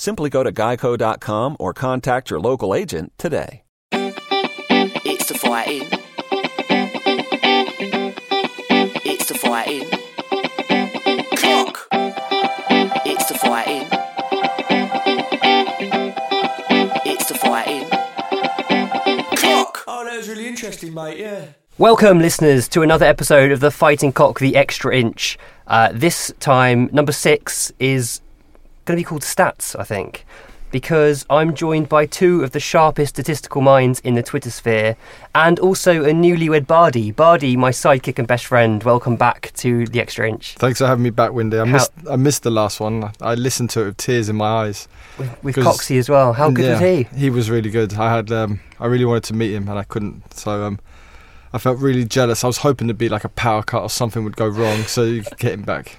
Simply go to geico.com or contact your local agent today. It's the fighting. It's the fighting. Clock. It's the fighting. It's the fighting. Clock. Oh, that was really interesting, mate. Yeah. Welcome, listeners, to another episode of the Fighting Cock, the Extra Inch. Uh, this time, number six is going to be called Stats, I think, because I'm joined by two of the sharpest statistical minds in the Twitter sphere, and also a newlywed Bardi. Bardi, my sidekick and best friend. Welcome back to the Extra Inch Thanks for having me back, Windy. I How- missed I missed the last one. I listened to it with tears in my eyes. with, with 'Cause- Coxie as well. How good was he? He was really good. I had um, I really wanted to meet him and I couldn't. So um, I felt really jealous. I was hoping to be like a power cut or something would go wrong so you could get him back.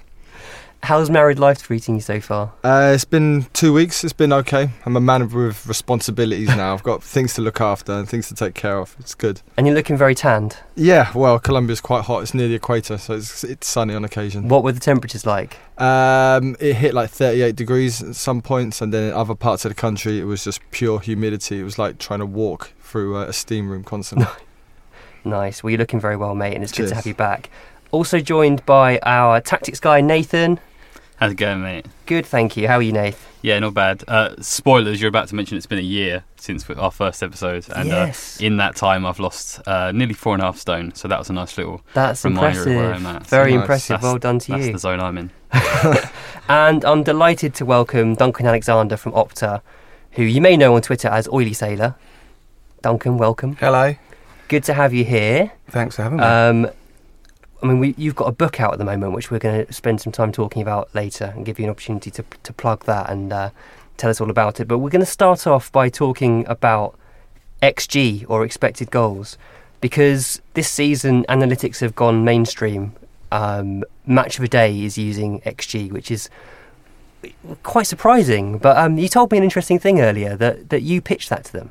How's married life treating you so far? Uh, it's been two weeks. It's been okay. I'm a man with responsibilities now. I've got things to look after and things to take care of. It's good. And you're looking very tanned. Yeah, well, Colombia's quite hot. It's near the equator, so it's, it's sunny on occasion. What were the temperatures like? Um, it hit like 38 degrees at some points, and then in other parts of the country, it was just pure humidity. It was like trying to walk through uh, a steam room constantly. Nice. Well, you're looking very well, mate, and it's good to have you back. Also joined by our tactics guy, Nathan. How's it going, mate? Good, thank you. How are you, Nath? Yeah, not bad. Uh, spoilers, you're about to mention it's been a year since our first episode. And Yes. uh, in that time, I've lost uh, nearly four and a half stone. So that was a nice little That's reminder of where impressive. I'm at. Very Nice. impressive. That's- well done to That's you. That's the zone I'm in. And I'm delighted to welcome Duncan Alexander from Opta, who you may know on Twitter as Oily Sailor. Duncan, welcome. Hello. Good to have you here. Thanks for having me. Um, I mean, we, you've got a book out at the moment, which we're going to spend some time talking about later and give you an opportunity to, to plug that and uh, tell us all about it. But we're going to start off by talking about XG or expected goals. because this season analytics have gone mainstream. Um, Match of the Day is using XG, which is quite surprising. But um, you told me an interesting thing earlier that, that you pitched that to them.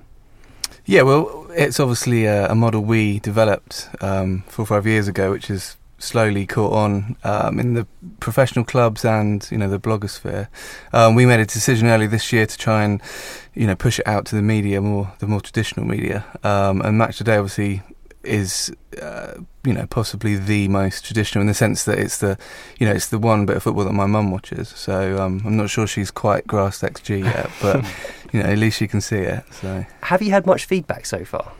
Yeah, well, it's obviously a, a model we developed um, four or five years ago, which has slowly caught on um, in the professional clubs and you know the blogosphere. Um, we made a decision early this year to try and you know push it out to the media more, the more traditional media. Um, and Match Today obviously is uh, you know possibly the most traditional in the sense that it's the you know it's the one bit of football that my mum watches. So um, I'm not sure she's quite grasped XG yet, but you know at least she can see it. So. Have you had much feedback so far?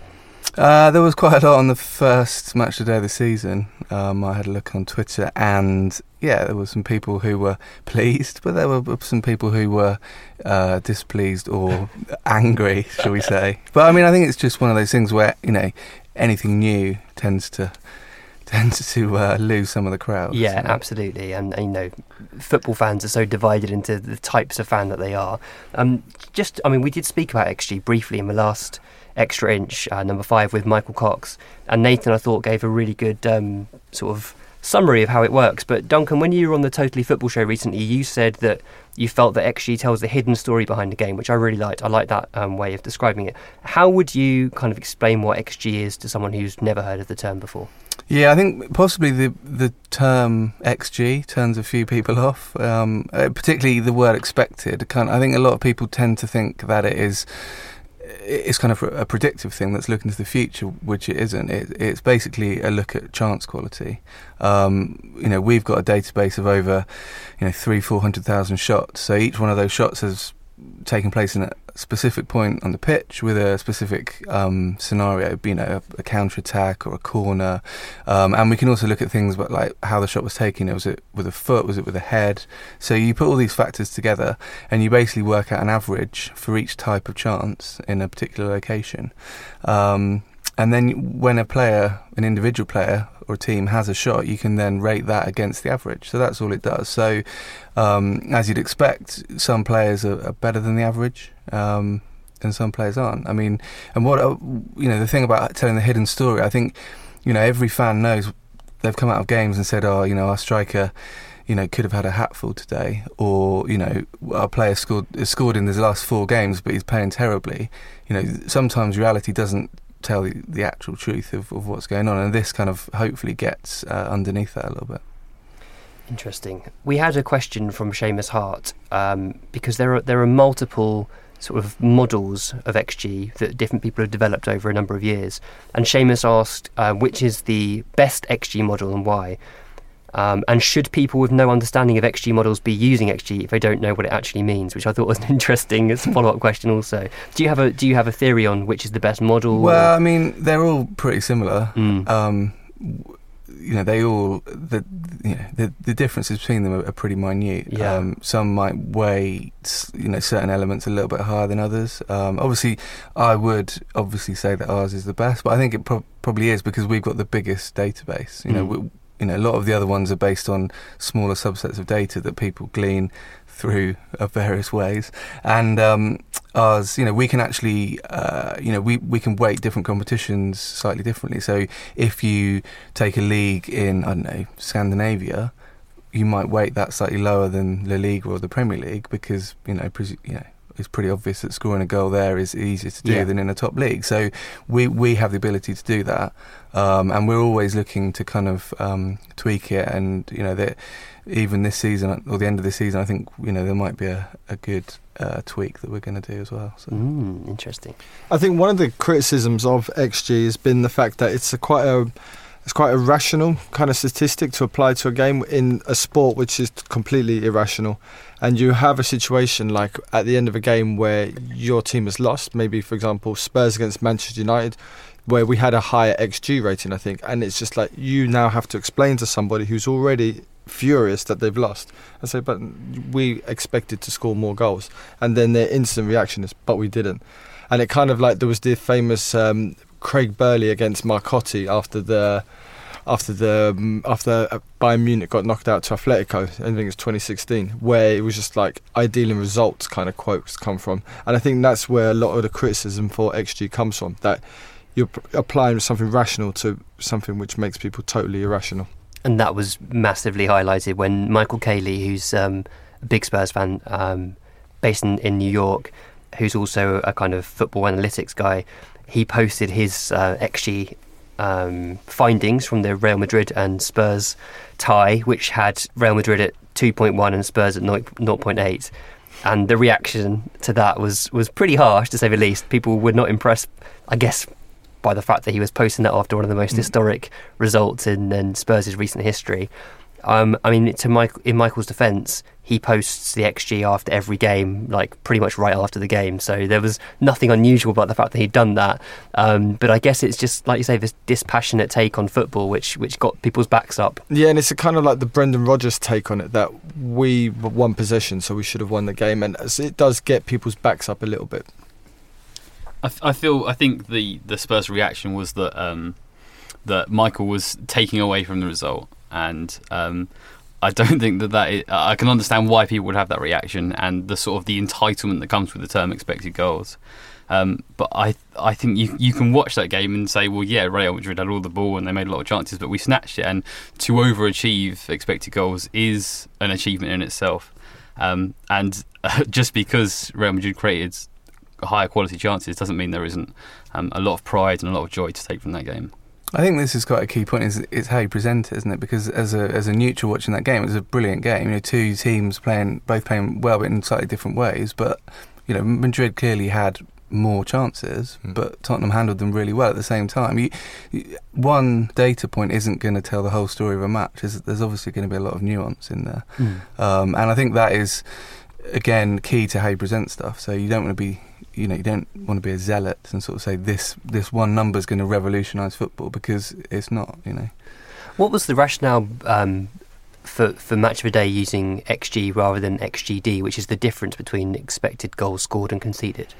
Uh, there was quite a lot on the first match of the day of the season. Um, I had a look on Twitter, and yeah, there were some people who were pleased, but there were some people who were uh, displeased or angry, shall we say? But I mean, I think it's just one of those things where you know anything new tends to tends to uh, lose some of the crowd. Yeah, absolutely. And, and, you know, football fans are so divided into the types of fan that they are. Um, just, I mean, we did speak about XG briefly in the last extra inch, uh, number five, with Michael Cox. And Nathan, I thought, gave a really good um, sort of summary of how it works. But Duncan, when you were on the Totally Football show recently, you said that you felt that XG tells the hidden story behind the game, which I really liked. I like that um, way of describing it. How would you kind of explain what XG is to someone who's never heard of the term before? Yeah, I think possibly the the term XG turns a few people off, um, uh, particularly the word expected. I think a lot of people tend to think that it is it's kind of a predictive thing that's looking to the future, which it isn't. It, it's basically a look at chance quality. Um, you know, we've got a database of over, you know, three, four hundred thousand shots. So each one of those shots has taken place in a specific point on the pitch with a specific um, scenario, you know, a, a counter attack or a corner, um, and we can also look at things but like how the shot was taken. Was it with a foot? Was it with a head? So you put all these factors together, and you basically work out an average for each type of chance in a particular location. Um, and then when a player, an individual player or a team has a shot, you can then rate that against the average. So that's all it does. So um, as you'd expect, some players are, are better than the average. Um, and some players aren't. I mean, and what uh, you know, the thing about telling the hidden story, I think, you know, every fan knows they've come out of games and said, "Oh, you know, our striker, you know, could have had a hatful today," or you know, our player scored scored in his last four games, but he's playing terribly. You know, sometimes reality doesn't tell the, actual truth of, of what's going on, and this kind of hopefully gets uh, underneath that a little bit. Interesting. We had a question from Seamus Hart um, because there are there are multiple sort of models of XG that different people have developed over a number of years, and Seamus asked uh, which is the best XG model and why. Um, and should people with no understanding of XG models be using XG if they don't know what it actually means? Which I thought was an interesting follow-up question. Also, do you have a do you have a theory on which is the best model? Well, I mean, they're all pretty similar. Mm. Um, you know, they all the you know, the the differences between them are, are pretty minute. Yeah. Um, some might weigh you know certain elements a little bit higher than others. Um, obviously, I would obviously say that ours is the best, but I think it pro- probably is because we've got the biggest database. You know, Mm. we, you know, a lot of the other ones are based on smaller subsets of data that people glean through uh, various ways. And um, ours, you know, we can actually, uh, you know, we, we can weight different competitions slightly differently. So if you take a league in, I don't know, Scandinavia, you might weight that slightly lower than La Liga or the Premier League because, you know, you know, it's pretty obvious that scoring a goal there is easier to do Yeah. than in a top league. So we we have the ability to do that, um, and we're always looking to kind of um, tweak it. And you know that even this season or the end of the season, I think you know there might be a, a good uh, tweak that we're going to do as well. So. Mm, interesting. I think one of the criticisms of XG has been the fact that it's a quite a it's quite a rational kind of statistic to apply to a game in a sport which is completely irrational. And you have a situation like at the end of a game where your team has lost, maybe for example Spurs against Manchester United, where we had a higher XG rating, I think, and it's just like you now have to explain to somebody who's already furious that they've lost and say, but we expected to score more goals, and then their instant reaction is, but we didn't, and it kind of like there was the famous um, Craig Burley against Marcotti after the after the um, after uh, Bayern Munich got knocked out to Atletico, I think it was 2016, where it was just like ideal in results kind of quotes come from, and I think that's where a lot of the criticism for XG comes from. That you're applying something rational to something which makes people totally irrational. and that was massively highlighted when Michael Caley, who's um, a big Spurs fan, um, based in, in New York, who's also a kind of football analytics guy, he posted his uh, XG um, findings from the Real Madrid and Spurs tie, which had Real Madrid at 2.1 and Spurs at 0- 0.8. And the reaction to that was, was pretty harsh, to say the least. People were not impressed, I guess, by the fact that he was posting that after one of the most Mm. historic results in, in Spurs' recent history. Um, I mean, to Mike, in Michael's defence, he posts the XG after every game, like pretty much right after the game. So there was nothing unusual about the fact that he'd done that. Um, but I guess it's just like you say, this dispassionate take on football, which which got people's backs up. Yeah, and it's a kind of like the Brendan Rodgers take on it that we won possession, so we should have won the game, and it does get people's backs up a little bit. I, f- I feel I think the the Spurs reaction was that um, that Michael was taking away from the result, and um, I don't think that that is, I can understand why people would have that reaction and the sort of the entitlement that comes with the term expected goals. Um, but I I think you you can watch that game and say, well, yeah, Real Madrid had all the ball and they made a lot of chances, but we snatched it. And to overachieve expected goals is an achievement in itself. Um, and just because Real Madrid created higher quality chances doesn't mean there isn't um, a lot of pride and a lot of joy to take from that game. I think this is quite a key point. Is it's how you present it, isn't it? Because as a as a neutral watching that game, it was a brilliant game. You know, two teams playing both playing well, but in slightly different ways. But you know, Madrid clearly had more chances, Mm. but Tottenham handled them really well at the same time. You, you, one data point isn't going to tell the whole story of a match. There's, there's obviously going to be a lot of nuance in there, um, and I think that is again key to how you present stuff. So you don't want to be you know you don't want to be a zealot and sort of say this this one number is going to revolutionise football because it's not. You know. What was the rationale um, for for match of a day using XG rather than XGD, which is the difference between expected goals scored and conceded?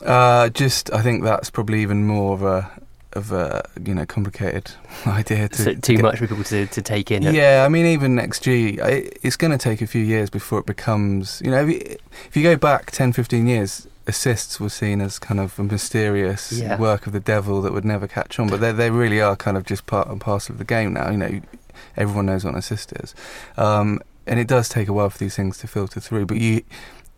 Uh, just I think that's probably even more of a of a you know complicated idea to So too get- much for people to, to take in. Yeah, I mean even XG, I- it's going to take a few years before it becomes you know if you, if you go back 10, 15 years. Assists were seen as kind of a mysterious Yeah. work of the devil that would never catch on, but they they really are kind of just part and parcel of the game now. You know, everyone knows what an assist is, um, and it does take a while for these things to filter through. But you,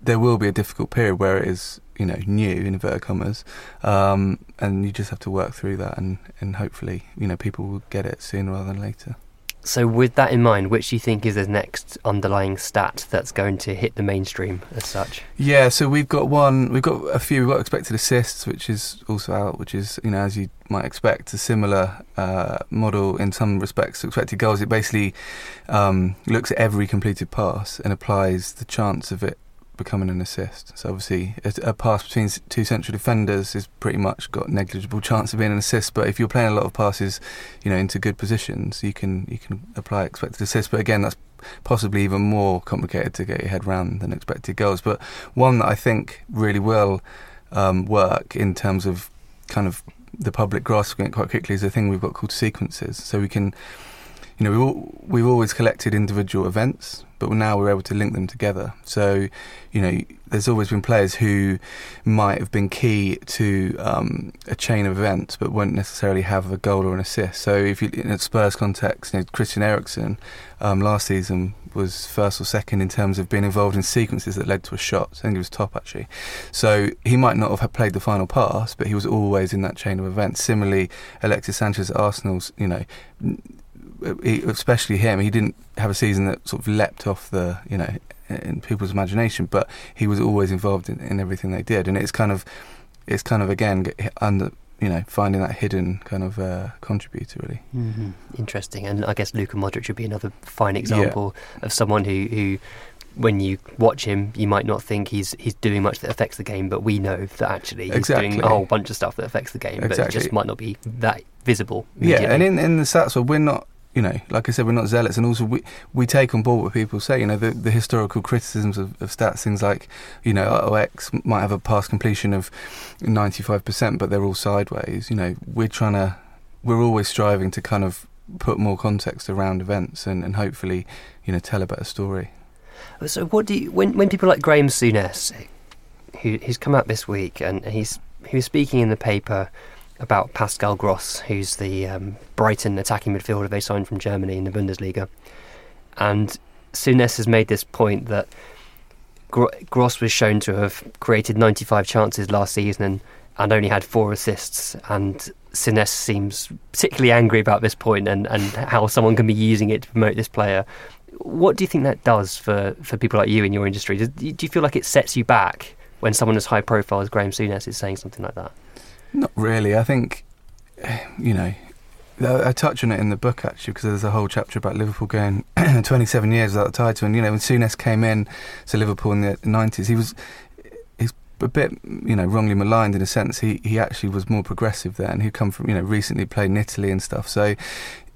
there will be a difficult period where it is you know new in inverted commas, um, and you just have to work through that, and, and hopefully you know people will get it sooner rather than later. So, with that in mind, which do you think is the next underlying stat that's going to hit the mainstream as such? Yeah, so we've got one, we've got a few, we've got expected assists, which is also out, which is, you know, as you might expect, a similar uh, model in some respects to expected goals. It basically um, looks at every completed pass and applies the chance of it becoming an assist. So obviously, a, a pass between two central defenders is pretty much got negligible chance of being an assist. But if you're playing a lot of passes, you know, into good positions, you can you can apply expected assists. But again, that's possibly even more complicated to get your head round than expected goals. But one that I think really will um, work in terms of kind of the public grasping it quite quickly is a thing we've got called sequences. So we can, you know, we've, all, we've always collected individual events, but now we're able to link them together. So, you know, there's always been players who might have been key to um, a chain of events, but won't necessarily have a goal or an assist. So, if you in a Spurs context, you know, Christian Eriksen um, last season was first or second in terms of being involved in sequences that led to a shot. I think he was top actually. So he might not have played the final pass, but he was always in that chain of events. Similarly, Alexis Sanchez at Arsenal's, you know, he, especially him, he didn't have a season that sort of leapt off the, you know, in people's imagination, but he was always involved in, in everything they did, and it's kind of, it's kind of again under, you know, finding that hidden kind of uh, contributor really. Mm-hmm. Interesting, and I guess Luka Modric would be another fine example of someone who, who, when you watch him, you might not think he's he's doing much that affects the game, but we know that actually he's doing a whole bunch of stuff that affects the game, but it just might not be that visible. Yeah, and in, in the stats, well, we're not, you know, like I said, we're not zealots, and also we we take on board what people say. You know, the, the historical criticisms of, of stats, things like, you know, oh, OX might have a pass completion of ninety five percent, but they're all sideways. You know, we're trying to, we're always striving to kind of put more context around events and, and hopefully, you know, tell a better story. Oh, so, what do you when when people like Graham Souness, who who's come out this week and he's he was speaking in the paper about Pascal Gross, who's the um, Brighton attacking midfielder they signed from Germany in the Bundesliga. And Souness has made this point that Gro- Gross was shown to have created 95 chances last season and, and only had four assists. And Souness seems particularly angry about this point and, and how someone can be using it to promote this player. What do you think that does for, for people like you in your industry? Do, do you feel like it sets you back when someone as high profile as Graham Souness is saying something like that? Not really. I think, you know, I touch on it in the book actually because there's a whole chapter about Liverpool going 27 years without the title. And you know, when Souness came in to Liverpool in the 90s, he was he's a bit you know wrongly maligned in a sense. He he actually was more progressive then. He'd come from you know recently played in Italy and stuff. So.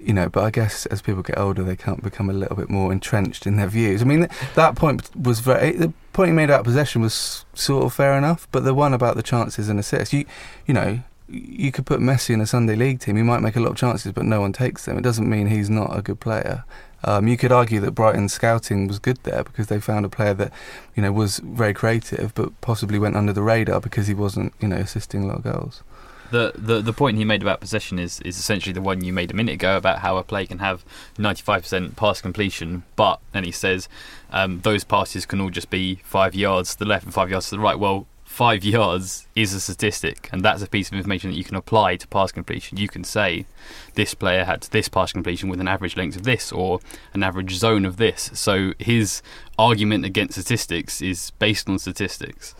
You know, but I guess as people get older, they can't become a little bit more entrenched in their views. I mean, that point was very. The point he made about possession was sort of fair enough, but the one about the chances and assists, you, you know, you could put Messi in a Sunday league team. He might make a lot of chances, but no one takes them. It doesn't mean he's not a good player. Um, you could argue that Brighton's scouting was good there because they found a player that, you know, was very creative, but possibly went under the radar because he wasn't, you know, assisting a lot of goals. The, the the point he made about possession is, is essentially the one you made a minute ago about how a player can have 95% pass completion, but then he says um, those passes can all just be five yards to the left and five yards to the right. Well, five yards is a statistic, and that's a piece of information that you can apply to pass completion. You can say this player had this pass completion with an average length of this or an average zone of this. So his argument against statistics is based on statistics.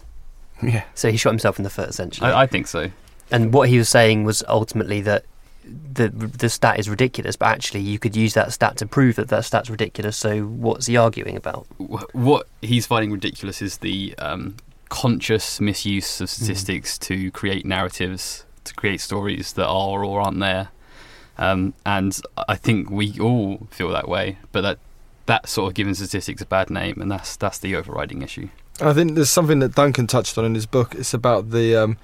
Yeah. So he shot himself in the foot, essentially. I, I think so. And what he was saying was ultimately that the the stat is ridiculous, but actually you could use that stat to prove that that stat's ridiculous. So what's he arguing about? What he's finding ridiculous is the um, conscious misuse of statistics to create narratives, to create stories that are or aren't there. Um, and I think we all feel that way, but that that sort of giving statistics a bad name, and that's that's the overriding issue. I think there's something that Duncan touched on in his book. It's about the, um,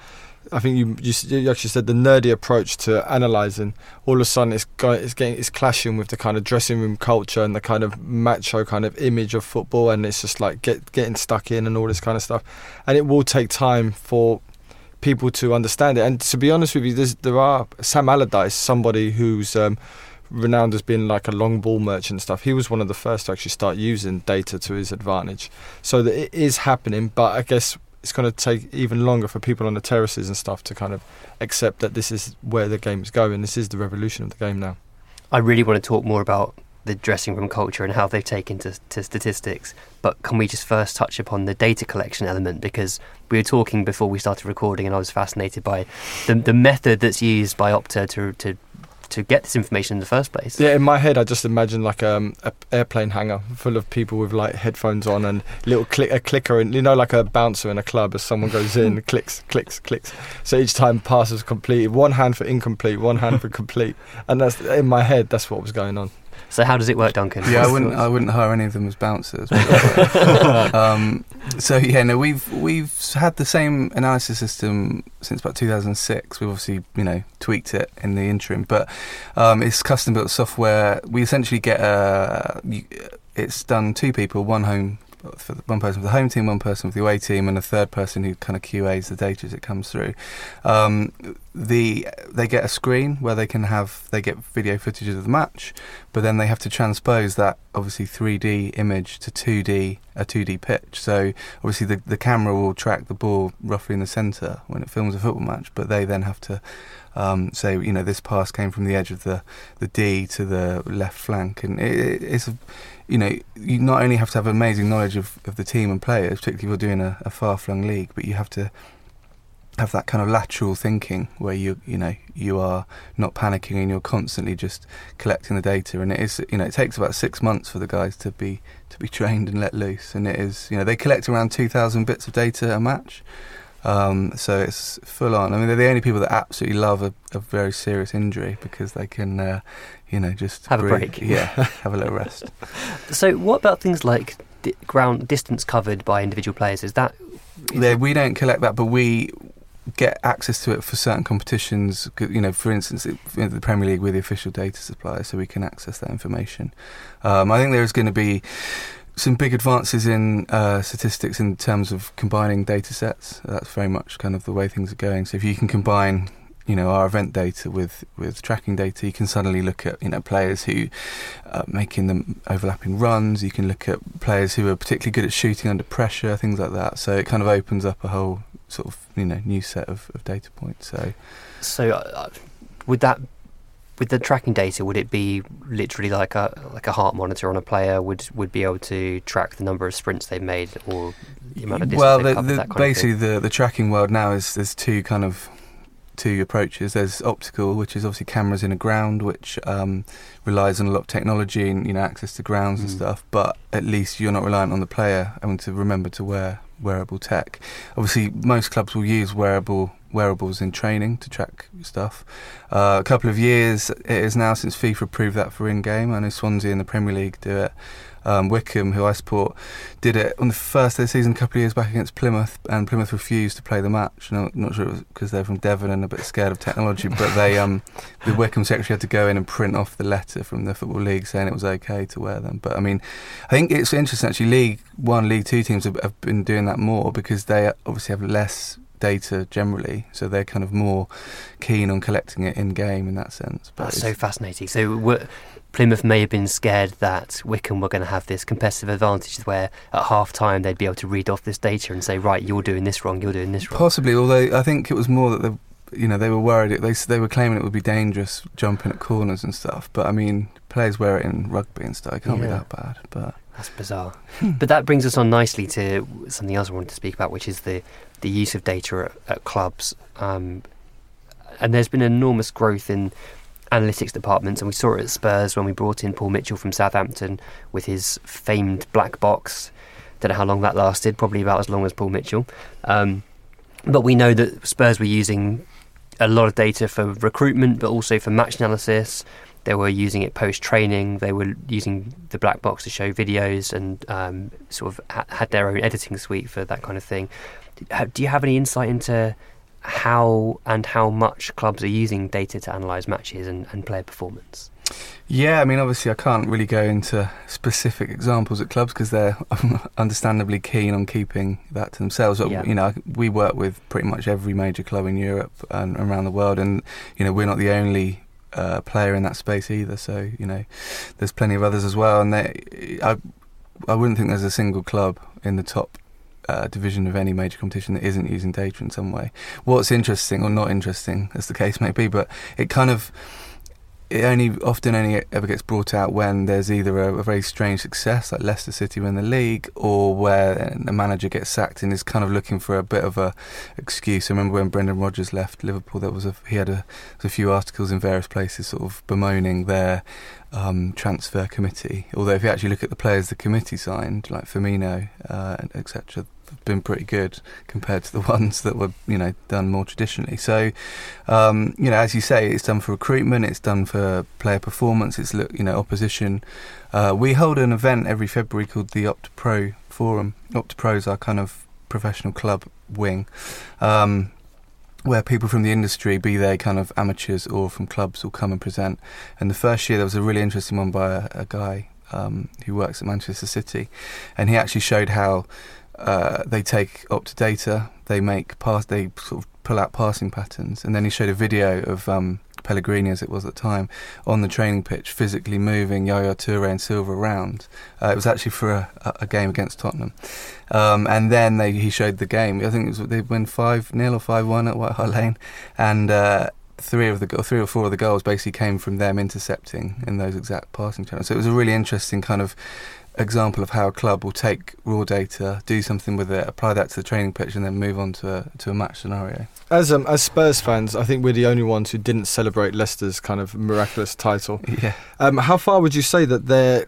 I think you, you you actually said the nerdy approach to analysing. All of a sudden, it's go, it's getting it's clashing with the kind of dressing room culture and the kind of macho kind of image of football, and it's just like get getting stuck in and all this kind of stuff. And it will take time for people to understand it. And to be honest with you, there are Sam Allardyce, somebody who's um, renowned as being like a long ball merchant and stuff. He was one of the first to actually start using data to his advantage. So that it is happening, but I guess it's going to take even longer for people on the terraces and stuff to kind of accept that this is where the game is going. This is the revolution of the game now. I really want to talk more about the dressing room culture and how they've taken to, to statistics. But can we just first touch upon the data collection element? Because we were talking before we started recording, and I was fascinated by the the method that's used by Opta to to to get this information in the first place. Yeah, in my head, I just imagine like um, a airplane hangar full of people with like headphones on and little click a clicker and you know like a bouncer in a club as someone goes in, clicks, clicks, clicks. So each time pass is completed. One hand for incomplete, one hand for complete, and that's in my head. That's what was going on. So how does it work, Duncan? Yeah, I wouldn't. I wouldn't hire any of them as bouncers. um, so yeah, no, we've we've had the same analysis system since about 2006. We've obviously you know tweaked it in the interim, but um, it's custom built software. We essentially get a. It's done two people, one home. For one person for the home team, one person for the away team, and a third person who kind of QAs the data as it comes through. Um, the they get a screen where they can have they get video footage of the match, but then they have to transpose that obviously 3D image to 2D a 2D pitch. So obviously the the camera will track the ball roughly in the centre when it films a football match, but they then have to um, say you know this pass came from the edge of the the D to the left flank, and it, it, it's a, you know you not only have to have amazing knowledge of, of the team and players, particularly if you're doing a, a far flung league, but you have to have that kind of lateral thinking where you you know you are not panicking and you're constantly just collecting the data. And it is you know it takes about six months for the guys to be to be trained and let loose. And it is you know they collect around 2,000 bits of data a match um, so it's full on I mean they're the only people that absolutely love a, a very serious injury because they can uh, you know just Have a break. yeah have a little rest So what about things like di- ground distance covered by individual players? Is that There, we don't collect that, but we get access to it for certain competitions. You know, for instance, it- the Premier League, we're the official data supplier, so we can access that information. Um, I think there's going to be some big advances in uh, statistics in terms of combining data sets. That's very much kind of the way things are going. So if you can combine you know our event data with with tracking data, you can suddenly look at you know players who are making them overlapping runs. You can look at players who are particularly good at shooting under pressure, things like that. So it kind of opens up a whole sort of you know new set of, of data points. So So, uh, would that with the tracking data, would it be literally like a like a heart monitor on a player would would be able to track the number of sprints they've made or the amount of distance well, they've the, the, basically the the tracking world now is there's two kind of two approaches. There's optical, which is obviously cameras in a ground, which um, relies on a lot of technology and you know access to grounds and Mm. stuff. But at least you're not reliant on the player having to remember to wear wearable tech. Obviously, most clubs will use wearable wearables in training to track stuff. Uh, a couple of years it is now since FIFA approved that for in-game. I know Swansea in the Premier League do it. Um, Wycombe, who I support, did it on the first day of the season a couple of years back against Plymouth, and Plymouth refused to play the match. And I'm not sure it was because they're from Devon and a bit scared of technology, but they, um, the Wycombe secretary had to go in and print off the letter from the Football League saying it was okay to wear them. But I mean, I think it's interesting actually. League One, League Two teams have, have been doing that more because they obviously have less data generally, so they're kind of more keen on collecting it in game in that sense. But That's so fascinating. So w- Plymouth may have been scared that Wycombe were going to have this competitive advantage where at half time they'd be able to read off this data and say, right, you're doing this wrong, you're doing this wrong. Possibly, although I think it was more that they, you know, they were worried. They they were claiming it would be dangerous jumping at corners and stuff. But I mean, players wear it in rugby and stuff. It can't be that bad. But That's bizarre. but that brings us on nicely to something else I wanted to speak about, which is the, the use of data at, at clubs. Um, and there's been enormous growth in analytics departments, and we saw it at Spurs when we brought in Paul Mitchell from Southampton with his famed black box. Don't know how long that lasted, probably about as long as Paul Mitchell. Um, but we know that Spurs were using a lot of data for recruitment, but also for match analysis. They were using it post training. They were using the black box to show videos and um, sort of ha- had their own editing suite for that kind of thing. Do you have any insight into how and how much clubs are using data to analyse matches and, and player performance? yeah, I mean, obviously, I can't really go into specific examples at clubs because they're understandably keen on keeping that to themselves. But, Yeah. You know, we work with pretty much every major club in Europe and around the world, and you know, we're not the only uh, player in that space either. So you know, there's plenty of others as well, and they, I, I wouldn't think there's a single club in the top uh, division of any major competition that isn't using data in some way. What's interesting or not interesting, as the case may be, but it kind of it only often only ever gets brought out when there's either a, a very strange success, like Leicester City win the league, or where a manager gets sacked and is kind of looking for a bit of a excuse. I remember when Brendan Rodgers left Liverpool, there was a he had a, a few articles in various places, sort of bemoaning their um, transfer committee. Although if you actually look at the players the committee signed, like Firmino, uh, etc., been pretty good compared to the ones that were you know done more traditionally. So um, you know, as you say, it's done for recruitment, it's done for player performance, it's look you know opposition. Uh, we hold an event every February called the Opta Pro Forum. Opta Pro is our kind of professional club wing. Um, where people from the industry, be they kind of amateurs or from clubs, will come and present. And the first year there was a really interesting one by a, a guy um, who works at Manchester City, and he actually showed how uh, they take Opta data, they make pass, they sort of pull out passing patterns, and then he showed a video of um, Pellegrini, as it was at the time, on the training pitch, physically moving Yaya Toure and Silva around. Uh, it was actually for a, a game against Tottenham, um, and then they, he showed the game. I think it was they win five 0 or five one at White Hart Lane, and. Uh, Three of the three or four of the goals basically came from them intercepting in those exact passing channels. So it was a really interesting kind of example of how a club will take raw data, do something with it, apply that to the training pitch, and then move on to a, to a match scenario. As um, as Spurs fans, I think we're the only ones who didn't celebrate Leicester's kind of miraculous title. Yeah. Um, how far would you say that there,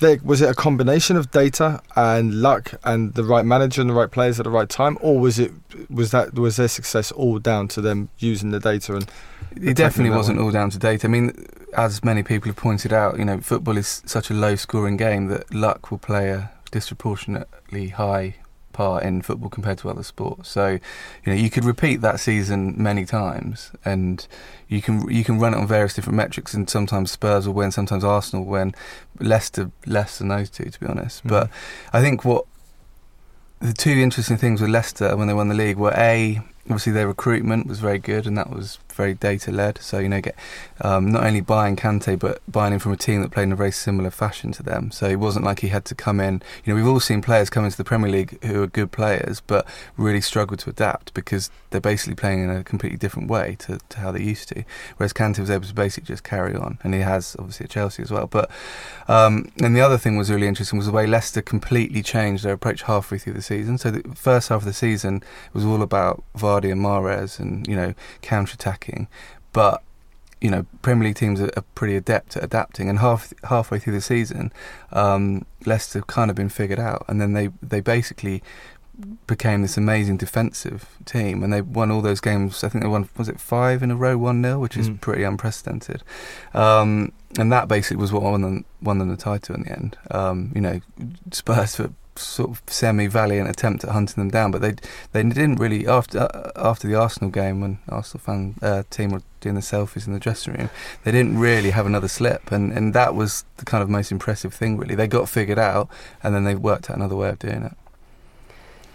there was it a combination of data and luck and the right manager and the right players at the right time, or was it was that was their success all down to them using the data and It definitely wasn't one. all down to data. I mean, as many people have pointed out, you know, football is such a low-scoring game that luck will play a disproportionately high part in football compared to other sports. So, you know, you could repeat that season many times, and you can you can run it on various different metrics. And sometimes Spurs will win, sometimes Arsenal will win. Leicester less than those two, to be honest. But Mm. I think what the two interesting things with Leicester when they won the league were a obviously their recruitment was very good and that was very data led. So you know, get um, not only buying Kante, but buying him from a team that played in a very similar fashion to them. So it wasn't like he had to come in. You know, we've all seen players come into the Premier League who are good players, but really struggle to adapt because they're basically playing in a completely different way to, to how they used to. Whereas Kante was able to basically just carry on, and he has obviously at Chelsea as well. But um, and the other thing was really interesting was the way Leicester completely changed their approach halfway through the season. So the first half of the season was all about Vardy and Mahrez and you know counter attacking, but you know Premier League teams are, pretty adept at adapting. And half halfway through the season, um, Leicester kind of been figured out, and then they they basically became this amazing defensive team, and they won all those games. I think they won was it five in a row, one 0 which is mm. pretty unprecedented. Um, and that basically was what won them won them the title in the end. Um, you know, Spurs sort of semi-valiant attempt at hunting them down, but they they didn't really after uh, after the Arsenal game when Arsenal fan uh, team were doing the selfies in the dressing room, they didn't really have another slip, and and that was the kind of most impressive thing. Really, they got figured out, and then they worked out another way of doing it.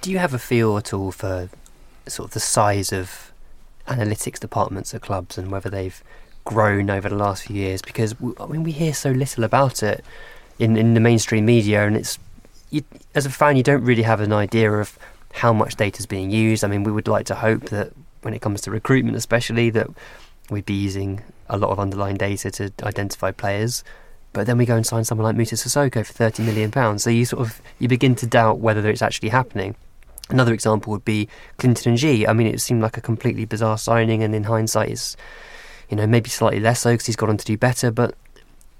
Do you have a feel at all for sort of the size of analytics departments at clubs and whether they've grown over the last few years? Because I mean, we hear so little about it in in the mainstream media, and it's you, as a fan, you don't really have an idea of how much data is being used. I mean, we would like to hope that when it comes to recruitment, especially, that we'd be using a lot of underlying data to identify players. But then we go and sign someone like Moussa Sissoko for thirty million pounds. So you sort of you begin to doubt whether it's actually happening. Another example would be Clinton N'Jie. I mean, it seemed like a completely bizarre signing, and in hindsight, is you know maybe slightly less so because he's gone on to do better. But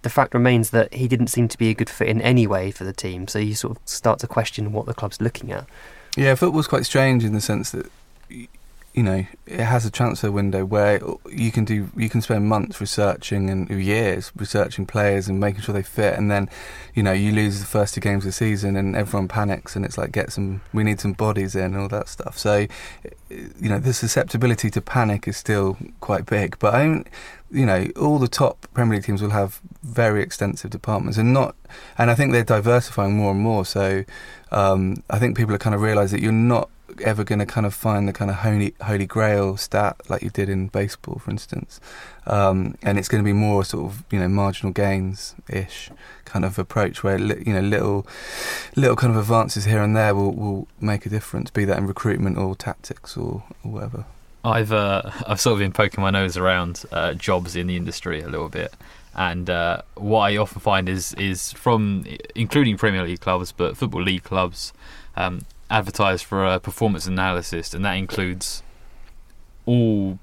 the fact remains that he didn't seem to be a good fit in any way for the team. So you sort of start to question what the club's looking at. Yeah, football's quite strange in the sense that you know it has a transfer window where you can do you can spend months researching and years researching players and making sure they fit and then you know you lose the first two games of the season and everyone panics and it's like get some we need some bodies in and all that stuff so you know the susceptibility to panic is still quite big but I mean, you know, all the top Premier League teams will have very extensive departments, and not, and I think they're diversifying more and more. So, um, I think people are kind of realise that you're not ever going to kind of find the kind of holy holy grail stat like you did in baseball, for instance, um, and it's going to be more sort of you know marginal gains ish kind of approach where you know little little kind of advances here and there will will make a difference, be that in recruitment or tactics or, or whatever. I've uh, I've sort of been poking my nose around uh, jobs in the industry a little bit, and uh, what I often find is is from including Premier League clubs, but football league clubs um, advertise for a performance analysis, and that includes all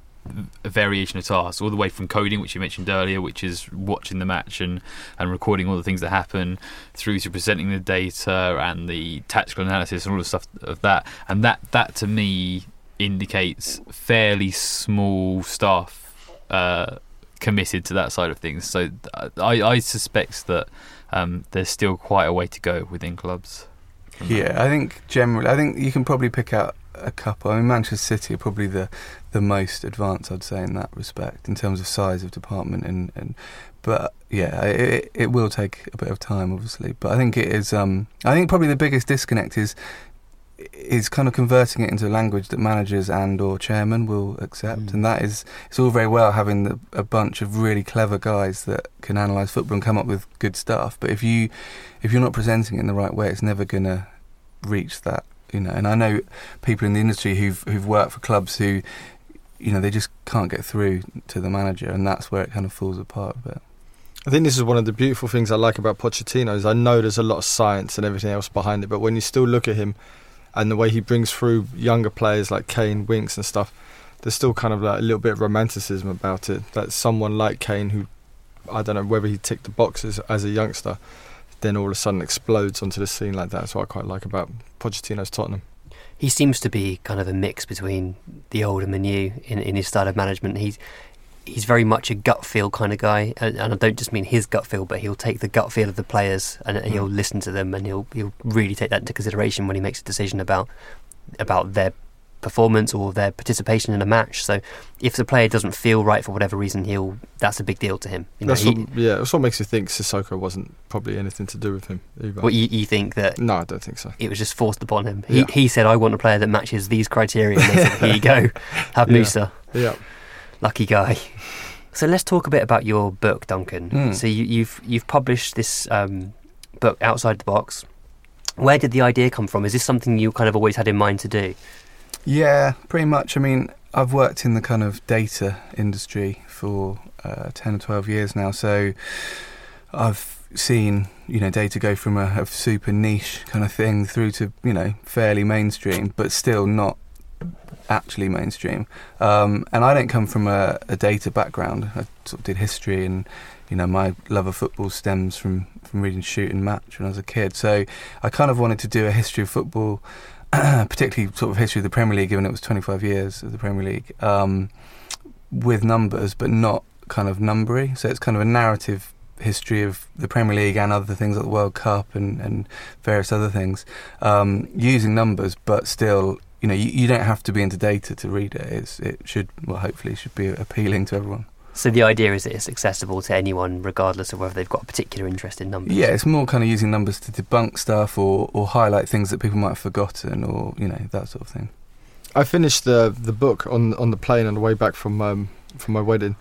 variation of tasks, all the way from coding, which you mentioned earlier, which is watching the match and, and recording all the things that happen, through to presenting the data and the tactical analysis and all the stuff of that. And that that to me indicates fairly small staff uh, committed to that side of things. So I, I suspect that um, there's still quite a way to go within clubs. Yeah, I think generally, I think you can probably pick out a couple. I mean, Manchester City are probably the the most advanced, I'd say, in that respect, in terms of size of department. And, and but yeah, it, it will take a bit of time, obviously. But I think it is. Um, I think probably the biggest disconnect is is kind of converting it into a language that managers and or chairman will accept, mm. and that is it's all very well having the, a bunch of really clever guys that can analyze football and come up with good stuff. But if you if you're not presenting it in the right way, it's never gonna reach that. You know, and I know people in the industry who've who've worked for clubs who, you know, they just can't get through to the manager, and that's where it kind of falls apart a bit. I think this is one of the beautiful things I like about Pochettino is I know there's a lot of science and everything else behind it, but when you still look at him and the way he brings through younger players like Kane, Winks, and stuff, there's still kind of like a little bit of romanticism about it. That someone like Kane, who I don't know whether he ticked the boxes as a youngster, then all of a sudden explodes onto the scene like that. That's what I quite like about Pochettino's Tottenham. He seems to be kind of a mix between the old and the new in, in his style of management. He's he's very much a gut feel kind of guy, and, and, I don't just mean his gut feel, but he'll take the gut feel of the players and, and he'll mm. listen to them, and he'll he'll really take that into consideration when he makes a decision about about their performance or their participation in a match. So if the player doesn't feel right for whatever reason, he'll that's a big deal to him. You know, that's he, what, yeah, that's what makes you think Sissoko wasn't probably anything to do with him. Either. Well, you, you think that? No, I don't think so. It was just forced upon him. He yeah. he said, "I want a player that matches these criteria." Said, "Here you go, have Moussa." Yeah. Lucky guy. So let's talk a bit about your book, Duncan. Mm. So you, you've you've published this um, book outside the box. Where did the idea come from? Is this something you kind of always had in mind to do? Yeah, pretty much. I mean, I've worked in the kind of data industry for uh, 10 or 12 years now, so I've seen, you know, data go from a, a super niche kind of thing through to, you know, fairly mainstream, but still not actually mainstream. Um, and I don't come from a, a data background. I sort of did history and, you know, my love of football stems from, from reading Shoot and Match when I was a kid. So I kind of wanted to do a history of football particularly sort of history of the Premier League, given it was 25 years of the Premier League, um, with numbers, but not kind of numbery. So it's kind of a narrative history of the Premier League and other things like the World Cup and, and various other things, um, using numbers, but still, you know, you, you don't have to be into data to read it. It's, it should, well, hopefully, should be appealing to everyone. So the idea is that it's accessible to anyone, regardless of whether they've got a particular interest in numbers. Yeah, it's more kind of using numbers to debunk stuff or, or highlight things that people might have forgotten or, you know, that sort of thing. I finished the the book on on the plane on the way back from um, from my wedding,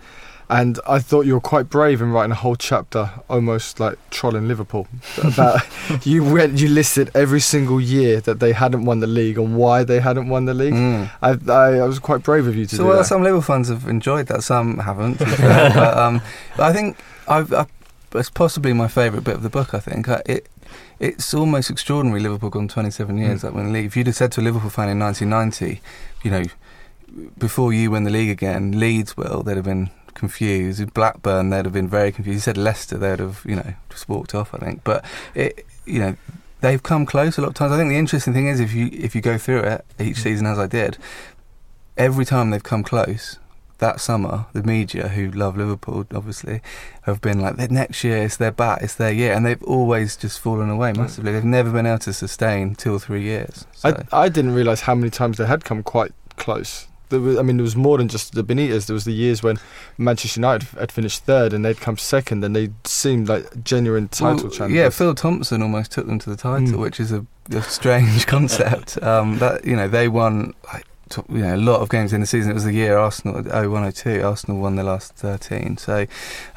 and I thought you were quite brave in writing a whole chapter, almost like trolling Liverpool. About you went, you listed every single year that they hadn't won the league and why they hadn't won the league. Mm. I, I I was quite brave of you to So do well, that. some Liverpool fans have enjoyed that, some haven't. to be fair. but um, I think I've, i it's possibly my favourite bit of the book. I think I, it it's almost extraordinary. Liverpool gone 27 years Mm. that win the league. If you'd have said to a Liverpool fan in 1990, you know, before you win the league again, Leeds will, they'd have been confused. With Blackburn, they'd have been very confused. You said Leicester, they'd have, you know, just walked off. I think, but it, you know. They've come close a lot of times. I think the interesting thing is if you if you go through it each mm. season as I did, every time they've come close, that summer, the media who love Liverpool obviously have been like, "The next year it's their bat, it's their year, and they've always just fallen away mm. massively. They've never been able to sustain two or three years. So. I I didn't realise how many times they had come quite close. There was, I mean, there was more than just the Benitez. There was the years when Manchester United had finished third and they'd come second, and they seemed like genuine title Well, champions. Yeah, Phil Thompson almost took them to the title, Mm. which is a, a strange concept. Um, that you know they won like you know a lot of games in the season. It was the year Arsenal 0102. Arsenal won the last thirteen. So.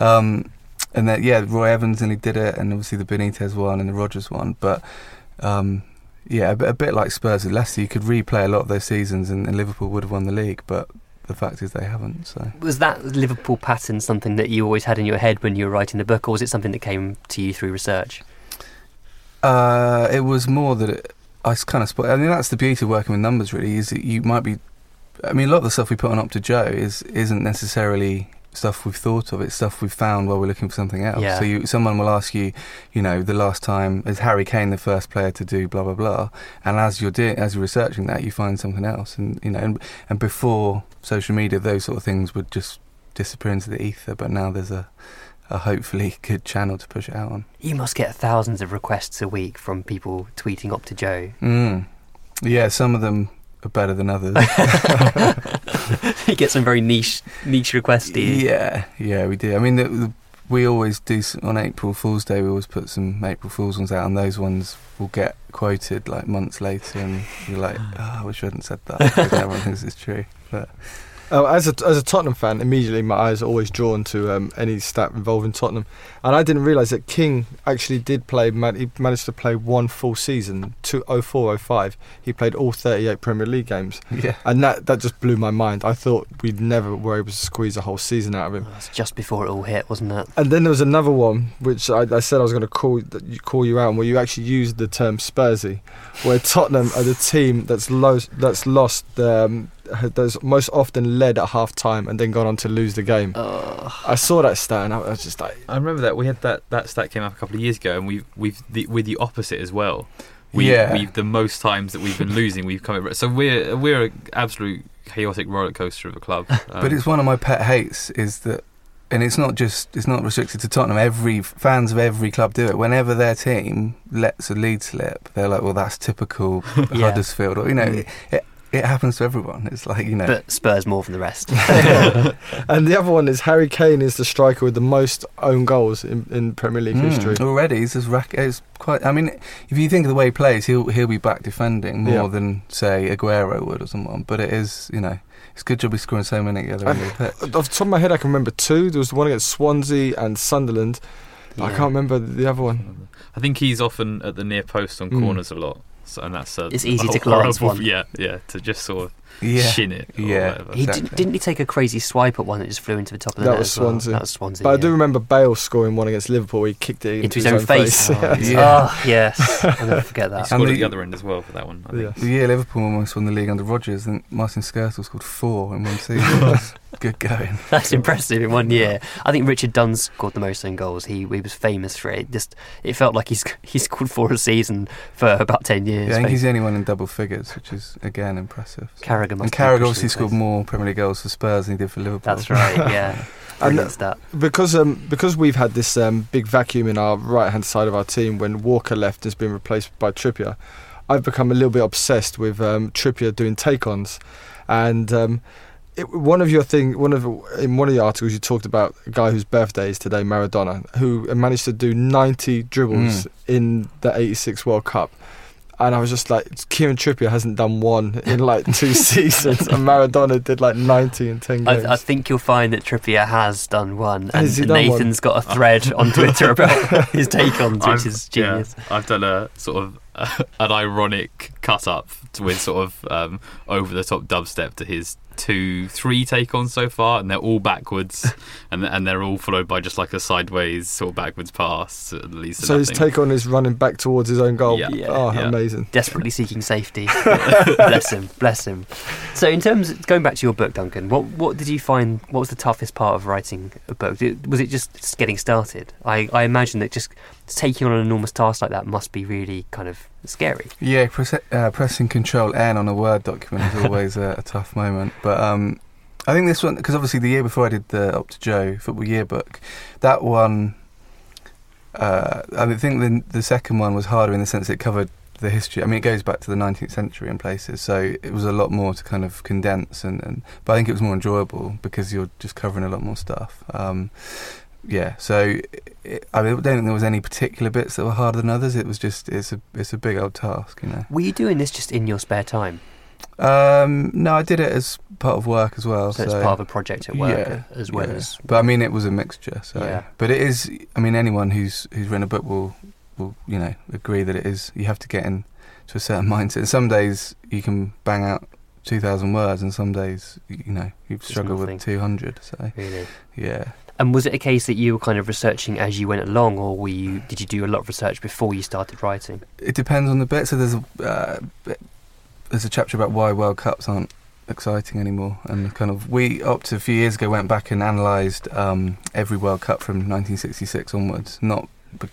Um, and then yeah, Roy Evans nearly did it, and obviously the Benitez one and the Rodgers one. But um, yeah, a bit, a bit like Spurs with Leicester, you could replay a lot of those seasons, and, and Liverpool would have won the league. But the fact is, they haven't. So Was that Liverpool pattern something that you always had in your head when you were writing the book, or was it something that came to you through research? Uh, it was more that it, I kind of spot. I mean, that's the beauty of working with numbers. Really, is that you might be. I mean, a lot of the stuff we put on OptaJoe is isn't necessarily stuff we've thought of. It's stuff we've found while we're looking for something else. Yeah. So you, someone will ask you, you know, the last time is Harry Kane the first player to do blah blah blah, and as you're doing, as you're researching that, you find something else, and you know, and, and before social media, those sort of things would just disappear into the ether. But now there's a a hopefully good channel to push it out on. You must get thousands of requests a week from people tweeting OptaJoe. Mm. Yeah, some of them better than others. you get some very niche niche requests, do you? yeah, yeah, we do. I mean, the, the, we always do s- on April Fool's Day. We always put some April Fool's ones out, and those ones will get quoted like months later, and you're like, ah. oh, I wish I hadn't said that. because everyone thinks it's true. But Oh, as a as a Tottenham fan, immediately my eyes are always drawn to um, any stat involving Tottenham, and I didn't realise that King actually did play. Man, he managed to play one full season, two oh four oh five. He played all thirty eight Premier League games, yeah, and that that just blew my mind. I thought we'd never were able to squeeze a whole season out of him. That's just before it all hit, wasn't it? And then there was another one which I, I said I was going to call you- call you out, on, where you actually used the term Spursy, where Tottenham are the team that's lo- that's lost, um, that's most often led at half time and then gone on to lose the game. I saw that stat and I was just like, I remember that we had that that stat came up a couple of years ago, and we've we've the, with the opposite as well. We, Yeah. we've the most times that we've been losing, we've come. So we're we're an absolute chaotic roller coaster of a club. Um, but it's one of my pet hates is that. And it's not just it's not restricted to Tottenham. Every fans of every club do it. Whenever their team lets a lead slip, they're like, "Well, that's typical Yeah. Huddersfield," or you know, Mm. it, it happens to everyone. It's like you know. But Spurs more than the rest. and the other one is Harry Kane is the striker with the most own goals in, in Premier League Mm, history. already. He's just rack. It's quite. I mean, if you think of the way he plays, he'll he'll be back defending more Yeah. than say Aguero would or someone. But it is, you know, it's a good job he's scoring so many at the other end of the pitch. Off the top of my head, I can remember two. There was the one against Swansea and Sunderland. I can't remember the other one. I think he's often at the near post on Mm. corners a lot. So, and that's a, It's easy a to glance horrible- one. Yeah, yeah, to just sort of Yeah. shin it. Or Yeah. whatever. He Exactly. did, didn't he take a crazy swipe at one that just flew into the top of the That net was as well? Swansea. That was Swansea. But I do remember Bale scoring one against Liverpool. Where he kicked it into his own face. Yeah. Yeah. Oh yes, I'll never forget that. He scored And at the- the other end as well for that one. I think. Yeah. The year Liverpool almost won the league under Rodgers, and Martin Skrtel scored four in one season. That's good going. That's impressive in one year. I think Richard Dunne scored the most own goals. He he was famous for it. Just it felt like he's he scored four a season for about ten years. Yeah, I think he's the only one in double figures, which is again impressive. Carragher must and be Carragher obviously scored place. more Premier League goals for Spurs than he did for Liverpool. That's right. Yeah, And brilliant stat. because um, because we've had this um, big vacuum in our right hand side of our team when Walker left and has been replaced by Trippier, I've become a little bit obsessed with um, Trippier doing take-ons, and um, it, one of your thing, one of in one of the articles you talked about a guy whose birthday is today, Maradona, who managed to do 90 dribbles Mm. in the '86 World Cup. And I was just like, Kieran Trippier hasn't done one in like two seasons, and Maradona did like 90 in 10 games. I, I think you'll find that Trippier has done one, and Has he done one? Nathan's got a thread on Twitter about his take on, which I've- is yeah, genius. I've done a sort of an ironic cut up with sort of um, over the top dubstep to his two, three take ons so far, and they're all backwards, and and they're all followed by just like a sideways sort of backwards pass. At least So his take on is running back towards his own goal. Yeah. Yeah. oh, Yeah. amazing. Desperately seeking safety. bless him, bless him. So, in terms of going back to your book, Duncan, what what did you find? What was the toughest part of writing a book? Was it just, just getting started? I, I imagine that just taking on an enormous task like that must be really kind of scary. Yeah, press, uh, pressing Control N on a Word document is always a, a tough moment. But um, I think this one, because obviously the year before I did the OptaJoe football yearbook, that one, uh, I think the, the second one was harder in the sense it covered the history. I mean, it goes back to the 19th century in places, so it was a lot more to kind of condense. And, and but I think it was more enjoyable because you're just covering a lot more stuff. Um, yeah, so it, I don't think there was any particular bits that were harder than others. It was just it's a it's a big old task, you know. Were you doing this just in your spare time? Um, no, I did it as part of work as well. So, So, it's part of a project at work yeah, as well yeah. as. But I mean, it was a mixture. So, Yeah. but it is. I mean, anyone who's who's written a book will will you know agree that it is. You have to get in to a certain mindset. And some days you can bang out two thousand words, and some days you know you struggle with two hundred. So, Really. yeah. And was it a case that you were kind of researching as you went along, or were you did you do a lot of research before you started writing? It depends on the bit. So there's a uh, there's a chapter about why World Cups aren't exciting anymore, and kind of we up to a few years ago went back and analysed um, every World Cup from 1966 onwards, not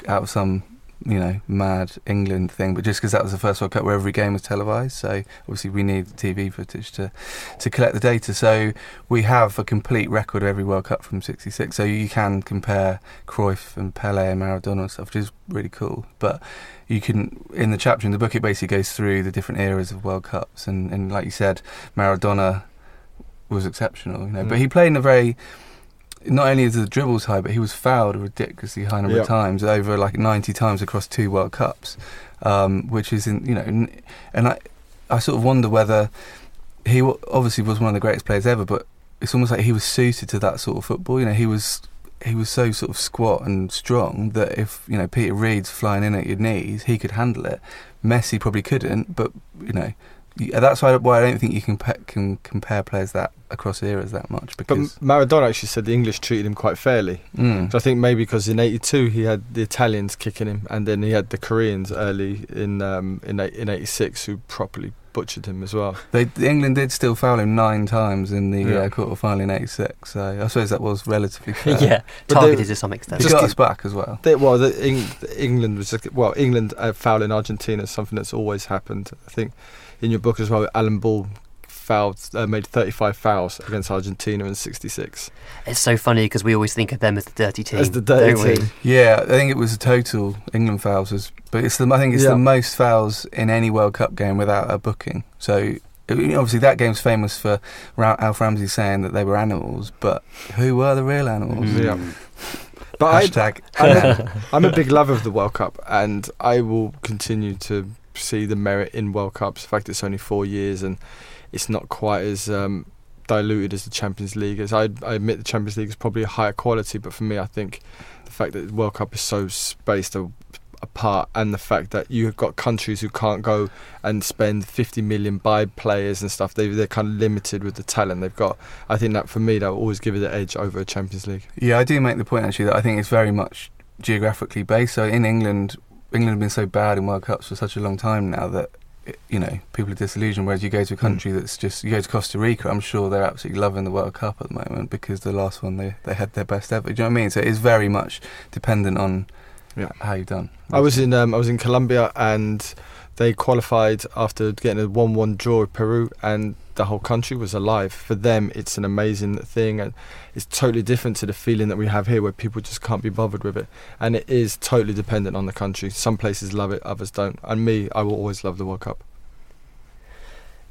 out of some you know mad England thing, but just because that was the first World Cup where every game was televised. So obviously we need TV footage to to collect the data. So we have a complete record of every World Cup from '66. So you can compare Cruyff and Pele and Maradona and stuff, which is really cool. But you can in the chapter in the book it basically goes through the different eras of World Cups and, and like you said, Maradona was exceptional, you know. But Mm. he played in a very not only is the dribbles high, but he was fouled a ridiculously high number Yep. of times, over like 90 times across two World Cups, um, which is in you know, and I I sort of wonder whether he w- obviously was one of the greatest players ever, but it's almost like he was suited to that sort of football. You know, he was he was so sort of squat and strong that if you know Peter Reid's flying in at your knees, he could handle it. Messi probably couldn't, but you know. Y- That's why, why I don't think you can pe- can compare players that across eras that much But Maradona actually said the English treated him quite fairly. Mm. So I think maybe because in '82 he had the Italians kicking him, and then he had the Koreans early in um, in in '86 who properly butchered him as well. They, England did still foul him nine times in the Yeah. uh, quarter final in '86, so I suppose that was relatively fair. yeah, But targeted they- to some extent. he Just got us back as well. They, well, the, Eng, England was just, well, England uh, fouling Argentina is something that's always happened. I think in your book as well, Alan Ball fouled, uh, made 35 fouls against Argentina in '66 It's so funny because we always think of them as the dirty team. as the dirty don't we? team. Yeah, I think it was a total England fouls was, but it's the I think it's Yeah. the most fouls in any World Cup game without a booking. So obviously, that game's famous for Ra- Alf Ramsey saying that they were animals, but who were the real animals? Mm. Yeah. But I, Hashtag. I'm, a, I'm a big lover of the World Cup, and I will continue to see the merit in World Cups. The fact it's only four years and it's not quite as um, diluted as the Champions League is. I, I admit the Champions League is probably a higher quality, but for me, I think the fact that the World Cup is so spaced apart, and the fact that you've got countries who can't go and spend 50 million buy players and stuff, they they're kind of limited with the talent they've got. I think that for me, that will always give it the edge over a Champions League. Yeah, I do make the point actually that I think it's very much geographically based. So in England, England have been so bad in World Cups for such a long time now that you know people are disillusioned. Whereas you go to a country that's just you go to Costa Rica, I'm sure they're absolutely loving the World Cup at the moment because the last one they they had their best ever. Do you know what I mean? So it is very much dependent on Yeah. how you've done. I was in um, I was in Colombia and they qualified after getting a one-one draw with Peru, and the whole country was alive. For them, it's an amazing thing, and it's totally different to the feeling that we have here, where people just can't be bothered with it. And it is totally dependent on the country. Some places love it, others don't. And me, I will always love the World Cup.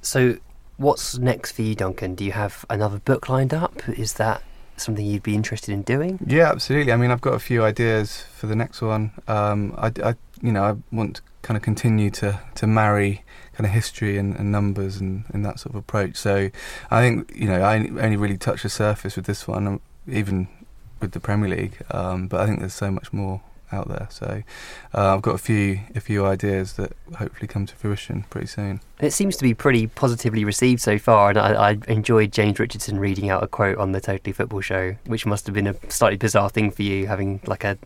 So, what's next for you, Duncan? Do you have another book lined up? Is that something you'd be interested in doing? Yeah, absolutely. I mean, I've got a few ideas for the next one. Um, I, I, you know, I want to kind of continue to, to marry kind of history and, and numbers and, and that sort of approach. So I think, you know, I only really touched the surface with this one, um, even with the Premier League. Um, but I think there's so much more out there. So uh, I've got a few a few ideas that hopefully come to fruition pretty soon. It seems to be pretty positively received so far. And I, I enjoyed James Richardson reading out a quote on the Totally Football show, which must have been a slightly bizarre thing for you, having like a,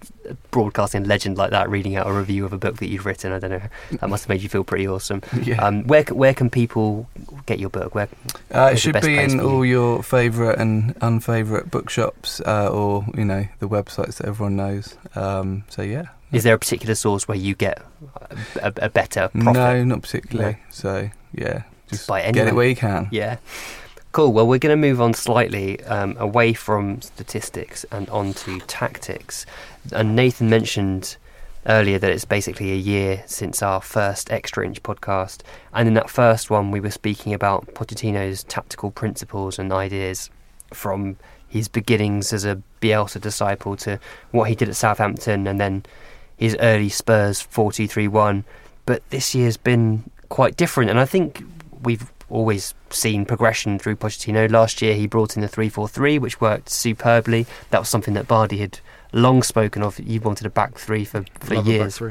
broadcasting legend like that reading out a review of a book that you've written. I don't know. That must have made you feel pretty awesome. Yeah. Um, where where can people get your book? Where Uh, it should be in you? all your favourite and unfavourite bookshops, uh, or you know the websites that everyone knows. Um, so yeah, is there a particular source where you get a, a, better profit? no, not particularly. So yeah, just Buy get it where you can. Yeah. Cool. Well, we're going to move on slightly um, away from statistics and onto tactics. And Nathan mentioned earlier that it's basically a year since our first Extra Inch podcast. And in that first one, we were speaking about Pochettino's tactical principles and ideas from his beginnings as a Bielsa disciple to what he did at Southampton and then his early Spurs 4 2 3 1. But this year's been quite different. And I think we've always seen progression through Pochettino. Last year, he brought in the 3 4 3, which worked superbly. That was something that Bardi had long spoken of. You wanted a back three for, for Love years.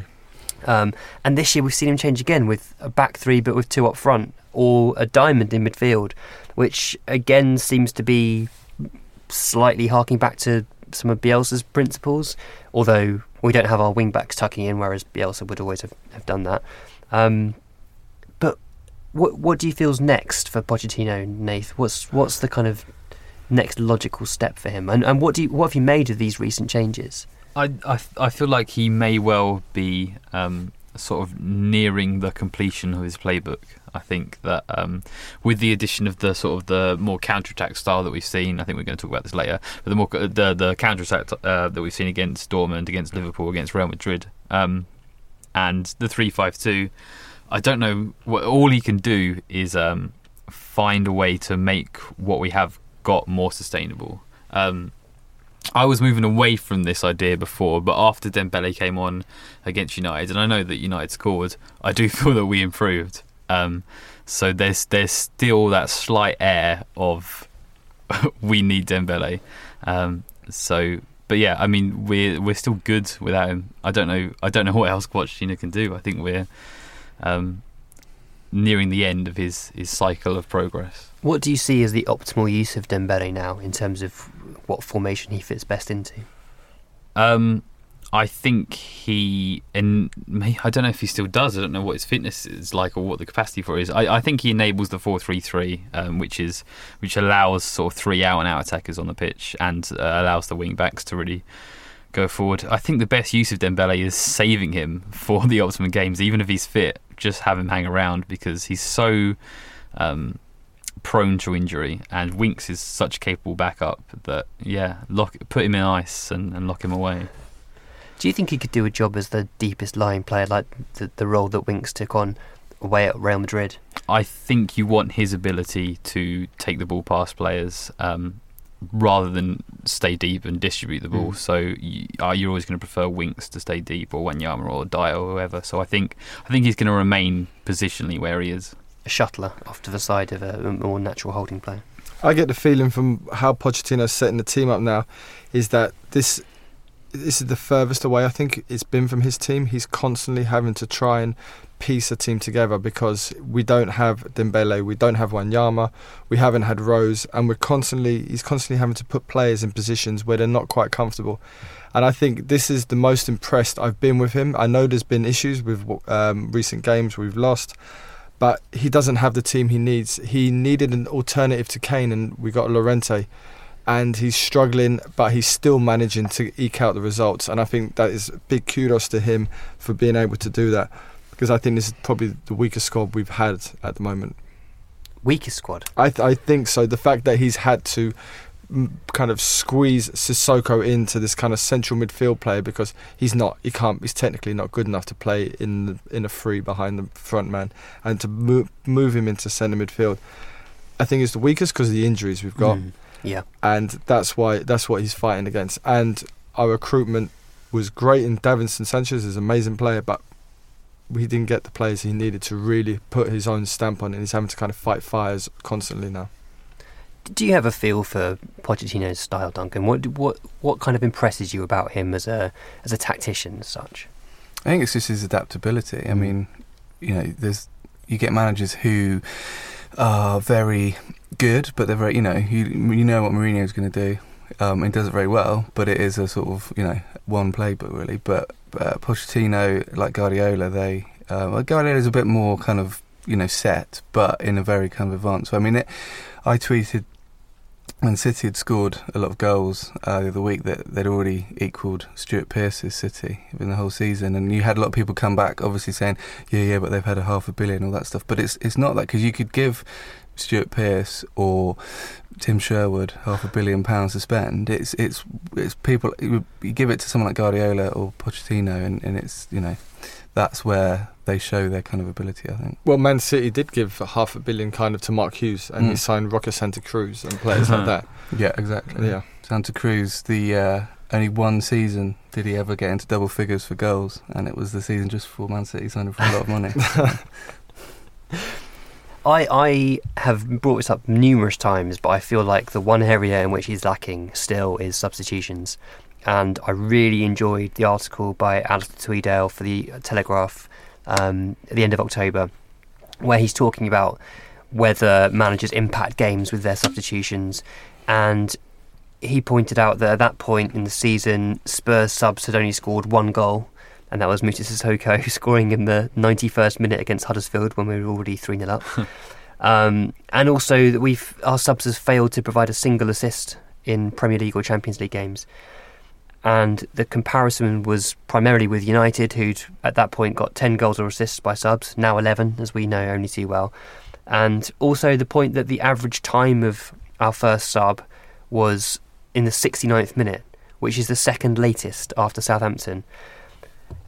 Um, and this year we've seen him change again with a back three, but with two up front, or a diamond in midfield, which again seems to be slightly harking back to some of Bielsa's principles. Although we don't have our wing backs tucking in, whereas Bielsa would always have, have done that. Um, but what what do you feel's next for Pochettino, Nath? What's what's the kind of next logical step for him? And and what do you, what have you made of these recent changes? I, I, I feel like he may well be um, sort of nearing the completion of his playbook. I think that um, with the addition of the sort of the more counter-attack style that we've seen, I think we're going to talk about this later. But the more the the counter-attack uh, that we've seen against Dortmund, against Liverpool, against Real Madrid, um, and the three-five-two. I don't know. What, all he can do is um, find a way to make what we have got more sustainable. Um, I was moving away from this idea before, but after Dembele came on against United, and I know that United scored, I do feel that we improved. Um, so there's there's still that slight air of we need Dembele. Um, so, but yeah, I mean we're we're still good without him. I don't know I don't know what else Pochettino can do. I think we're um, nearing the end of his his cycle of progress. What do you see as the optimal use of Dembele now in terms of what formation he fits best into? Um, I think he, and I don't know if he still does. I don't know what his fitness is like or what the capacity for is. I, I think he enables the four-three-three, um, which is which allows sort of three out and out attackers on the pitch and uh, allows the wing backs to really go forward. I think the best use of Dembele is saving him for the optimum games, even if he's fit. Just have him hang around because he's so. Um, prone to injury, and Winks is such a capable backup that yeah, lock put him in ice and, and lock him away. Do you think he could do a job as the deepest lying player, like the, the role that Winks took on? away at Real Madrid. I think you want his ability to take the ball past players um, rather than stay deep and distribute the ball. Mm. So you, uh, you're always going to prefer Winks to stay deep or Wanyama or Dier or whoever. So I think I think he's going to remain positionally where he is. A shuttler off to the side of a, a more natural holding player. I get the feeling from how Pochettino's setting the team up now is that this this is the furthest away I think it's been from his team. He's constantly having to try and piece a team together because we don't have Dembele, we don't have Wanyama, we haven't had Rose, and we're constantly he's constantly having to put players in positions where they're not quite comfortable. And I think this is the most impressed I've been with him. I know there's been issues with um, recent games we've lost, but he doesn't have the team he needs. He needed an alternative to Kane, and we got Llorente, and he's struggling, but he's still managing to eke out the results. And I think that is big kudos to him for being able to do that, because I think this is probably the weakest squad we've had at the moment. Weakest squad. I th- I think so. The fact that he's had to mm, kind of squeeze Sissoko into this kind of central midfield player because he's not he can't he's technically not good enough to play in the, in a free behind the front man and to move move him into centre midfield I think is the weakest because of the injuries we've got Mm, Yeah. and that's why that's what he's fighting against and our recruitment was great in Davinson Sanchez is an amazing player but he didn't get the players he needed to really put his own stamp on it he's having to kind of fight fires constantly now Do you have a feel for Pochettino's style, Duncan? What what what kind of impresses you about him as a as a tactician, as such? I think it's just his adaptability. I mm. mean, you know, there's you get managers who are very good, but they're very, you know, you you know what Mourinho's going to do. Um, he does it very well, but it is a sort of you know one playbook really. But uh, Pochettino, like Guardiola, they uh, well, Guardiola's a bit more kind of you know set, but in a very kind of advanced. way. I mean, it, I tweeted when City had scored a lot of goals uh, the other week that they'd already equalled Stuart Pearce's City in the whole season, and you had a lot of people come back, obviously saying, "Yeah, yeah, but they've had a half a billion, all that stuff." But it's it's not that because you could give Stuart Pearce or Tim Sherwood half a billion pounds to spend. It's it's it's people. You give it to someone like Guardiola or Pochettino, and, and it's you know that's where they show their kind of ability. I think. Well, Man City did give half a billion kind of to Mark Hughes, and he Mm. signed Roque Santa Cruz and players like that. Yeah, exactly. Yeah, Santa Cruz, the uh, only one season did he ever get into double figures for goals, and it was the season just before Man City signed him for a lot of money. I I have brought this up numerous times, but I feel like the one area in which he's lacking still is substitutions. And I really enjoyed the article by Alistair Tweedale for the Telegraph um, at the end of October, where he's talking about whether managers impact games with their substitutions. And he pointed out that at that point in the season, Spurs subs had only scored one goal, and that was Moussa Sissoko scoring in the 91st minute against Huddersfield when we were already 3 0 up. um, and also that we've our subs has failed to provide a single assist in Premier League or Champions League games. And the comparison was primarily with United, who'd at that point got 10 goals or assists by subs, now 11, as we know only too well. And also the point that the average time of our first sub was in the 69th minute, which is the second latest after Southampton.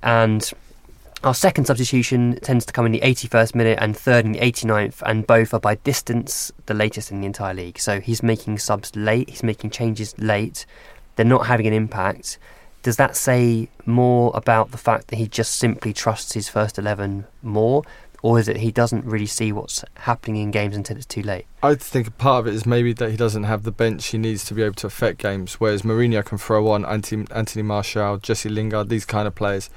And our second substitution tends to come in the 81st minute and third in the 89th, and both are by distance the latest in the entire league. So he's making subs late, he's making changes late, they're not having an impact. Does that say more about the fact that he just simply trusts his first 11 more? Or is it he doesn't really see what's happening in games until it's too late? I think part of it is maybe that he doesn't have the bench he needs to be able to affect games. Whereas Mourinho can throw on Anthony, Anthony Martial, Jesse Lingard, these kind of players.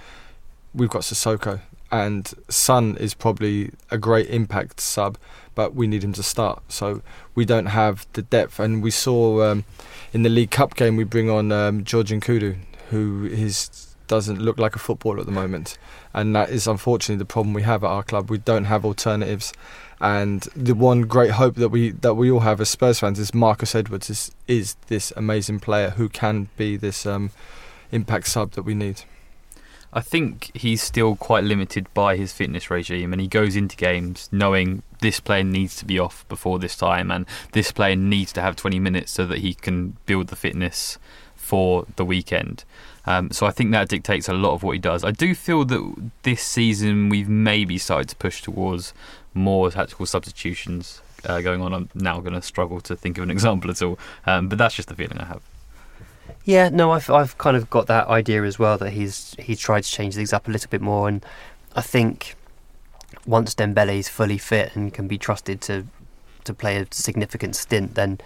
We've got Sissoko, and Son is probably a great impact sub, but we need him to start. So we don't have the depth. And we saw um, in the League Cup game we bring on um, George Nkoudou, who is doesn't look like a footballer at the moment, and that is unfortunately the problem we have at our club. We don't have alternatives, and the one great hope that we that we all have as Spurs fans is Marcus Edwards is is this amazing player who can be this um, impact sub that we need. I think he's still quite limited by his fitness regime, and he goes into games knowing this player needs to be off before this time, and this player needs to have 20 minutes so that he can build the fitness for the weekend. Um, so I think that dictates a lot of what he does. I do feel that this season we've maybe started to push towards more tactical substitutions uh, going on. I'm now going to struggle to think of an example at all, um, but that's just the feeling I have. Yeah, no, I've I've kind of got that idea as well that he's he's tried to change things up a little bit more, and I think once Dembele is fully fit and can be trusted to to play a significant stint, then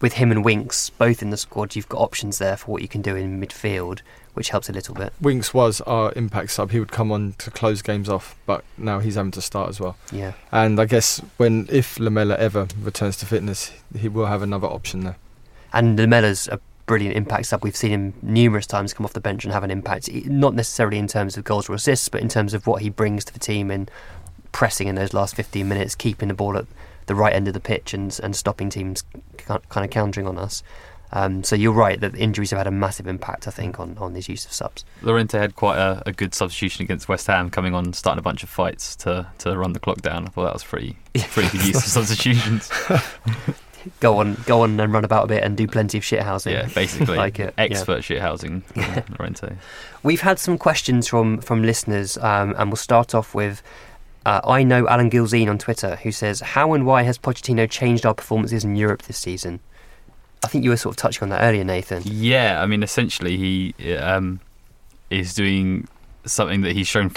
with him and Winks both in the squad, you've got options there for what you can do in midfield, which helps a little bit. Winks was our impact sub. He would come on to close games off, but now he's having to start as well. Yeah, And I guess when if Lamela ever returns to fitness, he will have another option there. and Lamela's a brilliant impact sub. We've seen him numerous times come off the bench and have an impact, not necessarily in terms of goals or assists, but in terms of what he brings to the team and pressing in those last 15 minutes, keeping the ball at the right end of the pitch and and stopping teams kind of countering on us. Um, so you're right that injuries have had a massive impact, I think, on, on his use of subs. Llorente had quite a, a good substitution against West Ham, coming on, starting a bunch of fights to, to run the clock down. I thought that was pretty pretty good use of substitutions. Go on, go on and run about a bit and do plenty of shit housing. Yeah, basically, Like it, yeah. expert shit housing Llorente. We've had some questions from from listeners, um, and we'll start off with. Uh, I know Alan Gilzine on Twitter who says, "How and why has Pochettino changed our performances in Europe this season?" I think you were sort of touching on that earlier, Nathan. Yeah, I mean, essentially, he um, is doing something that he's shown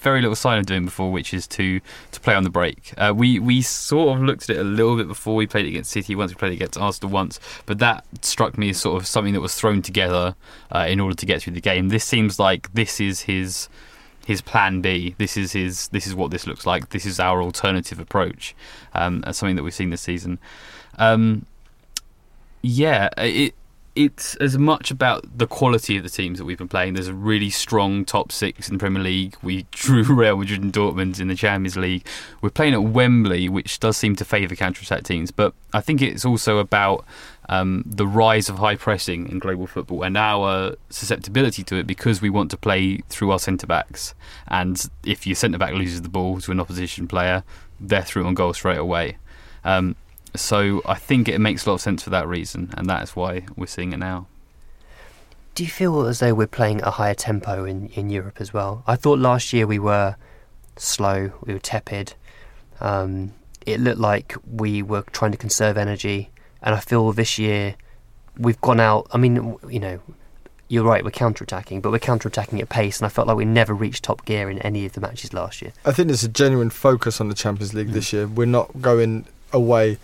very little sign of doing before, which is to to play on the break. Uh, we we sort of looked at it a little bit before we played against City. Once we played against Arsenal once, but that struck me as sort of something that was thrown together uh, in order to get through the game. This seems like this is his his plan B. This is his. This is what this looks like. This is our alternative approach. Um, something that we've seen this season. Um, yeah, it it's as much about the quality of the teams that we've been playing. There's a really strong top six in the Premier League. We drew Real Madrid and Dortmund in the Champions League. We're playing at Wembley, which does seem to favour counter-attack teams. But I think it's also about um, the rise of high pressing in global football and our susceptibility to it because we want to play through our centre backs. And if your centre back loses the ball to an opposition player, they're through on goal straight away. Um, so I think it makes a lot of sense for that reason, and that is why we're seeing it now. Do you feel as though we're playing at a higher tempo in, in Europe as well? I thought last year we were slow, we were tepid. Um, it looked like we were trying to conserve energy, and I feel this year we've gone out. I mean, you know, you're right, we're counter attacking, but we're counter attacking at pace, and I felt like we never reached top gear in any of the matches last year. I think there's a genuine focus on the Champions League this year. We're not going away.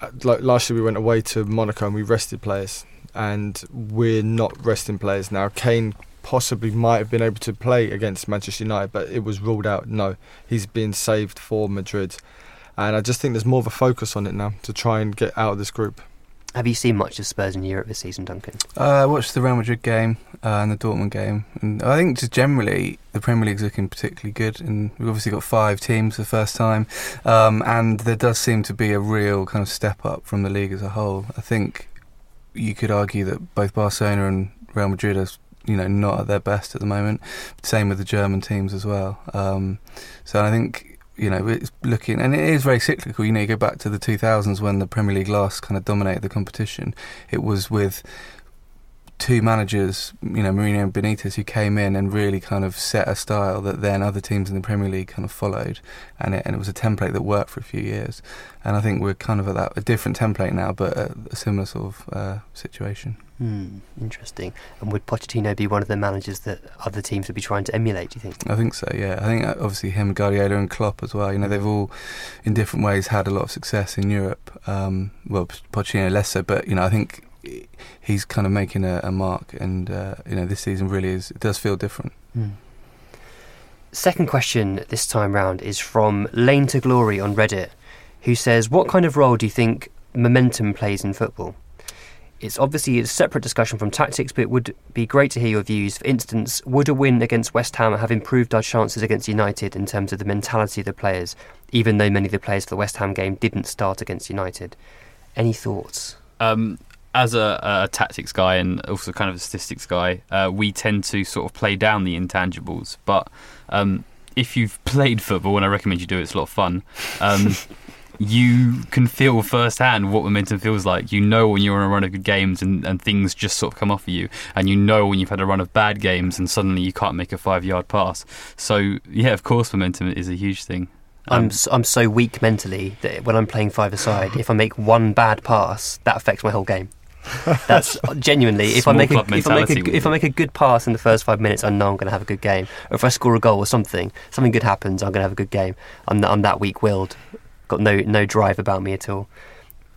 Uh, Like last year, we went away to Monaco and we rested players, and we're not resting players now. Kane possibly might have been able to play against Manchester United, but it was ruled out. No, he's been saved for Madrid, and I just think there's more of a focus on it now to try and get out of this group. Have you seen much of Spurs in Europe this season, Duncan? Uh, I watched the Real Madrid game uh, and the Dortmund game, and I think just generally the Premier League's looking particularly good. And we've obviously got five teams for the first time, um, and there does seem to be a real kind of step up from the league as a whole. I think you could argue that both Barcelona and Real Madrid are, you know, not at their best at the moment. Same with the German teams as well. Um, so I think you know, it's looking, and it is very cyclical. You know, you go back to the 2000s when the Premier League last kind of dominated the competition. It was with two managers, you know, Mourinho and Benitez, who came in and really kind of set a style that then other teams in the Premier League kind of followed, and it, and it was a template that worked for a few years. And I think we're kind of at that a different template now, but a, a similar sort of uh, situation. Hmm, interesting. And would Pochettino be one of the managers that other teams would be trying to emulate? Do you think? I think so. Yeah, I think uh, obviously him, Guardiola, and Klopp as well. You know, they've all, in different ways, had a lot of success in Europe. Um, well, Pochettino less so, but you know, I think he's kind of making a, a mark, and uh, you know, this season really is. It does feel different. Hmm. Second question this time round is from Lane to Glory on Reddit, who says, "What kind of role do you think momentum plays in football?" It's obviously a separate discussion from tactics, but it would be great to hear your views. For instance, would a win against West Ham have improved our chances against United in terms of the mentality of the players, even though many of the players for the West Ham game didn't start against United? Any thoughts? Um, as a, a tactics guy and also kind of a statistics guy, uh, we tend to sort of play down the intangibles. But um, if you've played football, and I recommend you do, it, it's a lot of fun. Um, you can feel firsthand what momentum feels like. You know when you're on a run of good games and, and things just sort of come off of you, and you know when you've had a run of bad games and suddenly you can't make a five yard pass. So yeah, of course, momentum is a huge thing. I'm Um, s- I'm so weak mentally that when I'm playing five aside, if I make one bad pass, that affects my whole game. That's genuinely if I make a, if I make a, if I make a good pass in the first five minutes, I know I'm going to have a good game. Or if I score a goal or something, something good happens, I'm going to have a good game. I'm I'm that weak willed, got no no drive about me at all.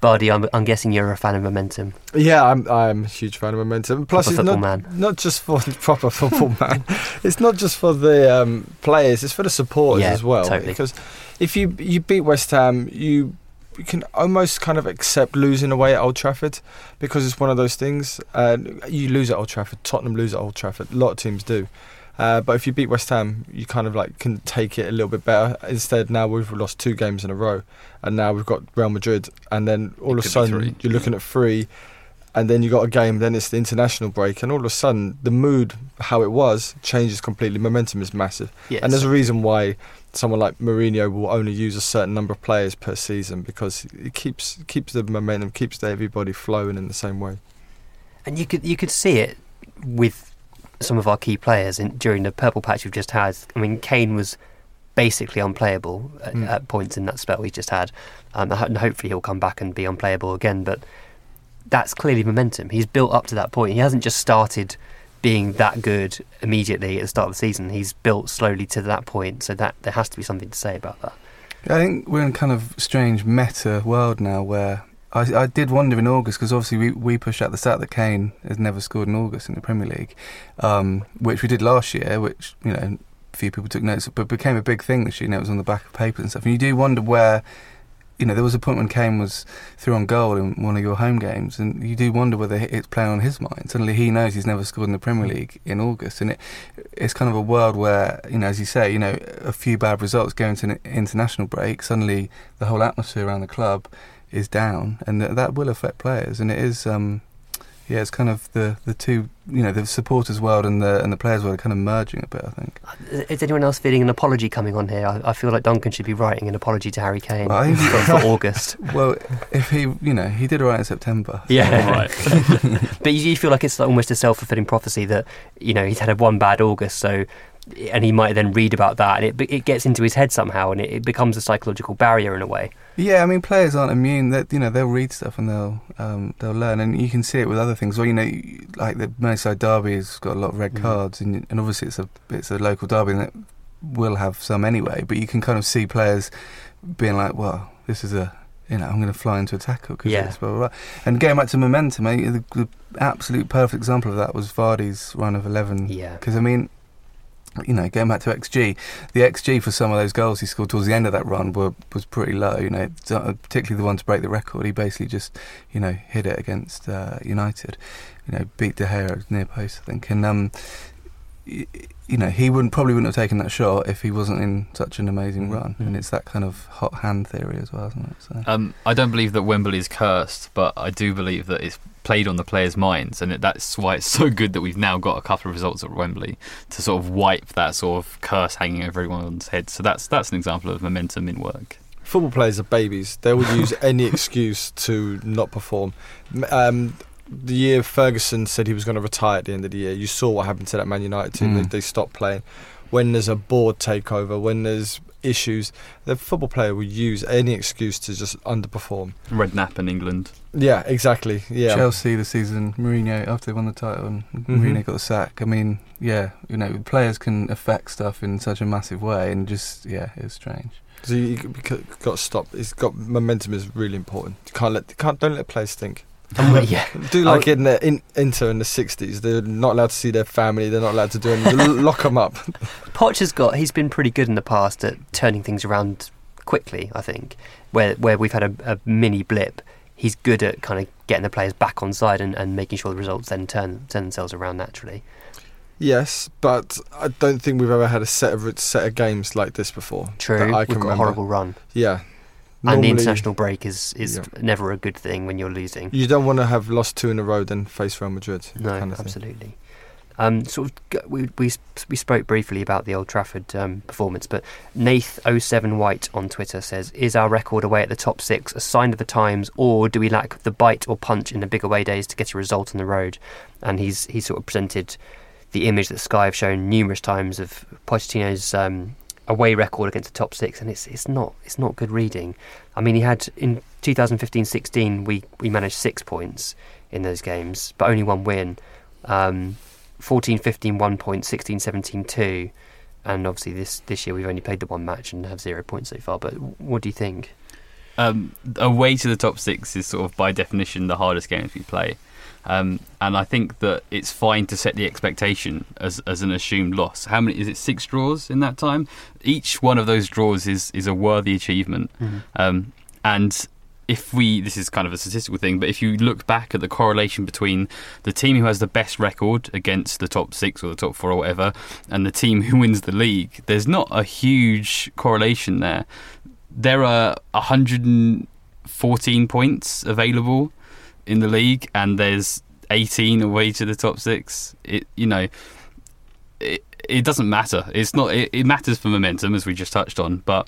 Bardi, I'm, I'm guessing you're a fan of momentum. Yeah, I'm I'm a huge fan of momentum. Plus, Proper it's football not man. not just for the proper football man. It's not just for the um, players. It's for the supporters Yeah, as well. totally. Because if you you beat West Ham, you you can almost kind of accept losing away at Old Trafford because it's one of those things. Uh, you lose at Old Trafford. Tottenham lose at Old Trafford. A lot of teams do. Uh, but if you beat West Ham, you kind of like can take it a little bit better. Instead, now we've lost two games in a row, and now we've got Real Madrid, and then all It of a sudden you're looking at three, and then you got a game. Then it's the international break, and all of a sudden the mood, how it was, changes completely. Momentum is massive, Yes. and there's a reason why someone like Mourinho will only use a certain number of players per season because it keeps keeps the momentum, keeps everybody flowing in the same way. And you could you could see it with some of our key players in, during the purple patch we've just had. I mean, Kane was basically unplayable at, Mm. at points in that spell we just had, um, and hopefully he'll come back and be unplayable again. But that's clearly momentum. He's built up to that point. He hasn't just started being that good immediately at the start of the season. He's built slowly to that point. So that there has to be something to say about that. I think we're in kind of strange meta world now where I, I did wonder in August because obviously we, we pushed out the stat that Kane has never scored in August in the Premier League, um, which we did last year, which you know few people took notes, of, but became a big thing this year. You know, it was on the back of papers and stuff. And you do wonder where, you know, there was a point when Kane was through on goal in one of your home games, and you do wonder whether it's playing on his mind. Suddenly he knows he's never scored in the Premier League in August, and it it's kind of a world where you know, as you say, you know, a few bad results go into an international break. Suddenly, the whole atmosphere around the club is down, and th- that will affect players. And it is, um, yeah, it's kind of the, the two, you know, the supporters world and the and the players world are kind of merging a bit. I think. Uh, is anyone else feeling an apology coming on here? I, I feel like Duncan should be writing an apology to Harry Kane Well, I think- for, for August. Well, if he, you know, he did all right in September. Yeah. right. But you, you feel like it's almost a self fulfilling prophecy that you know he's had a one bad August, so and he might then read about that, and it it gets into his head somehow, and it, it becomes a psychological barrier in a way. Yeah, I mean, players aren't immune. That you know, they'll read stuff and they'll um, they'll learn, and you can see it with other things. Well, you know, like the Merseyside derby has got a lot of red Mm. cards, and, and obviously it's a it's a local derby, and it will have some anyway. But you can kind of see players being like, "Well, this is a." You know, I'm going to fly into a tackle because Yeah. it's blah, blah, blah. And going back to momentum, I, the, the absolute perfect example of that was Vardy's run of 11 Yeah. because I mean, you know, going back to XG, the XG for some of those goals he scored towards the end of that run were, was pretty low. You know, uh, particularly the one to break the record. He basically just, you know, hit it against uh, United. You know, beat De Gea at near post, I think. And um, you know, he wouldn't probably wouldn't have taken that shot if he wasn't in such an amazing run. Mhm. And it's that kind of hot hand theory as well, isn't it? So. Um, I don't believe that Wembley is cursed, but I do believe that it's played on the players' minds, and that's why it's so good that we've now got a couple of results at Wembley to sort of wipe that sort of curse hanging over everyone's head. So that's that's an example of momentum in work. Football players are babies. They will use any excuse to not perform. Um, the year Ferguson said he was going to retire at the end of the year, you saw what happened to that Man United team. They, Mm. they stopped playing. When there's a board takeover, when there's issues, the football player will use any excuse to just underperform. Redknapp in England. Yeah, exactly. Yeah. Chelsea the season, Mourinho after they won the title, and Mhm. Mourinho got the sack. I mean, yeah, you know, players can affect stuff in such a massive way, and just yeah, it's strange. So you, you got to stop. It's got momentum is really important. You can't let you can't don't let players think. Yeah. Do like in the in, Inter in the sixties. They're not allowed to see their family. They're not allowed to do anything. Lock them up. Poch has got he's been pretty good in the past at turning things around quickly. I think where where we've had a, a mini blip, he's good at kind of getting the players back on side and, and making sure the results then turn turn themselves around naturally. Yes, but I don't think we've ever had a set of set of games like this before. True, I we've got a horrible run, Yeah. And the international break is is Yeah. never a good thing when you're losing. You don't want to have lost two in a row, then face Real Madrid. No, kind of absolutely. Um, sort of, we, we we spoke briefly about the Old Trafford um, performance, but Nath07 White on Twitter says, "Is our record away at the top six a sign of the times, or do we lack the bite or punch in the big away days to get a result on the road?" And he's he sort of presented the image that Sky have shown numerous times of Pochettino's um, away record against the top six, and it's it's not it's not good reading. I mean, he had in 2015-16 we we managed six points in those games, but only one win. Um, 14-15 one point, 16-17 two, and obviously this this year we've only played the one match and have zero points so far. But what do you think? um, away to the top six is sort of by definition the hardest games we play. Um, and I think that it's fine to set the expectation as, as an assumed loss. How many is it? Six draws in that time. Each one of those draws is is a worthy achievement. Um, and if we, this is kind of a statistical thing, but if you look back at the correlation between the team who has the best record against the top six or the top four or whatever, and the team who wins the league, there's not a huge correlation there. There are 114 points available in the league, and there's 18 away to the top six. It, you know, it, it doesn't matter. It's not. It, it matters for momentum, as we just touched on, but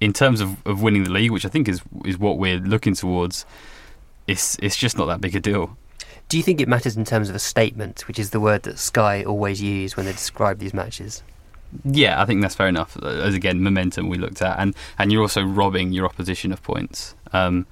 in terms of, of winning the league, which I think is is what we're looking towards, it's it's just not that big a deal. Do you think it matters in terms of a statement, which is the word that Sky always use when they describe these matches? Yeah, I think that's fair enough. As again, momentum we looked at, and and you're also robbing your opposition of points. Um,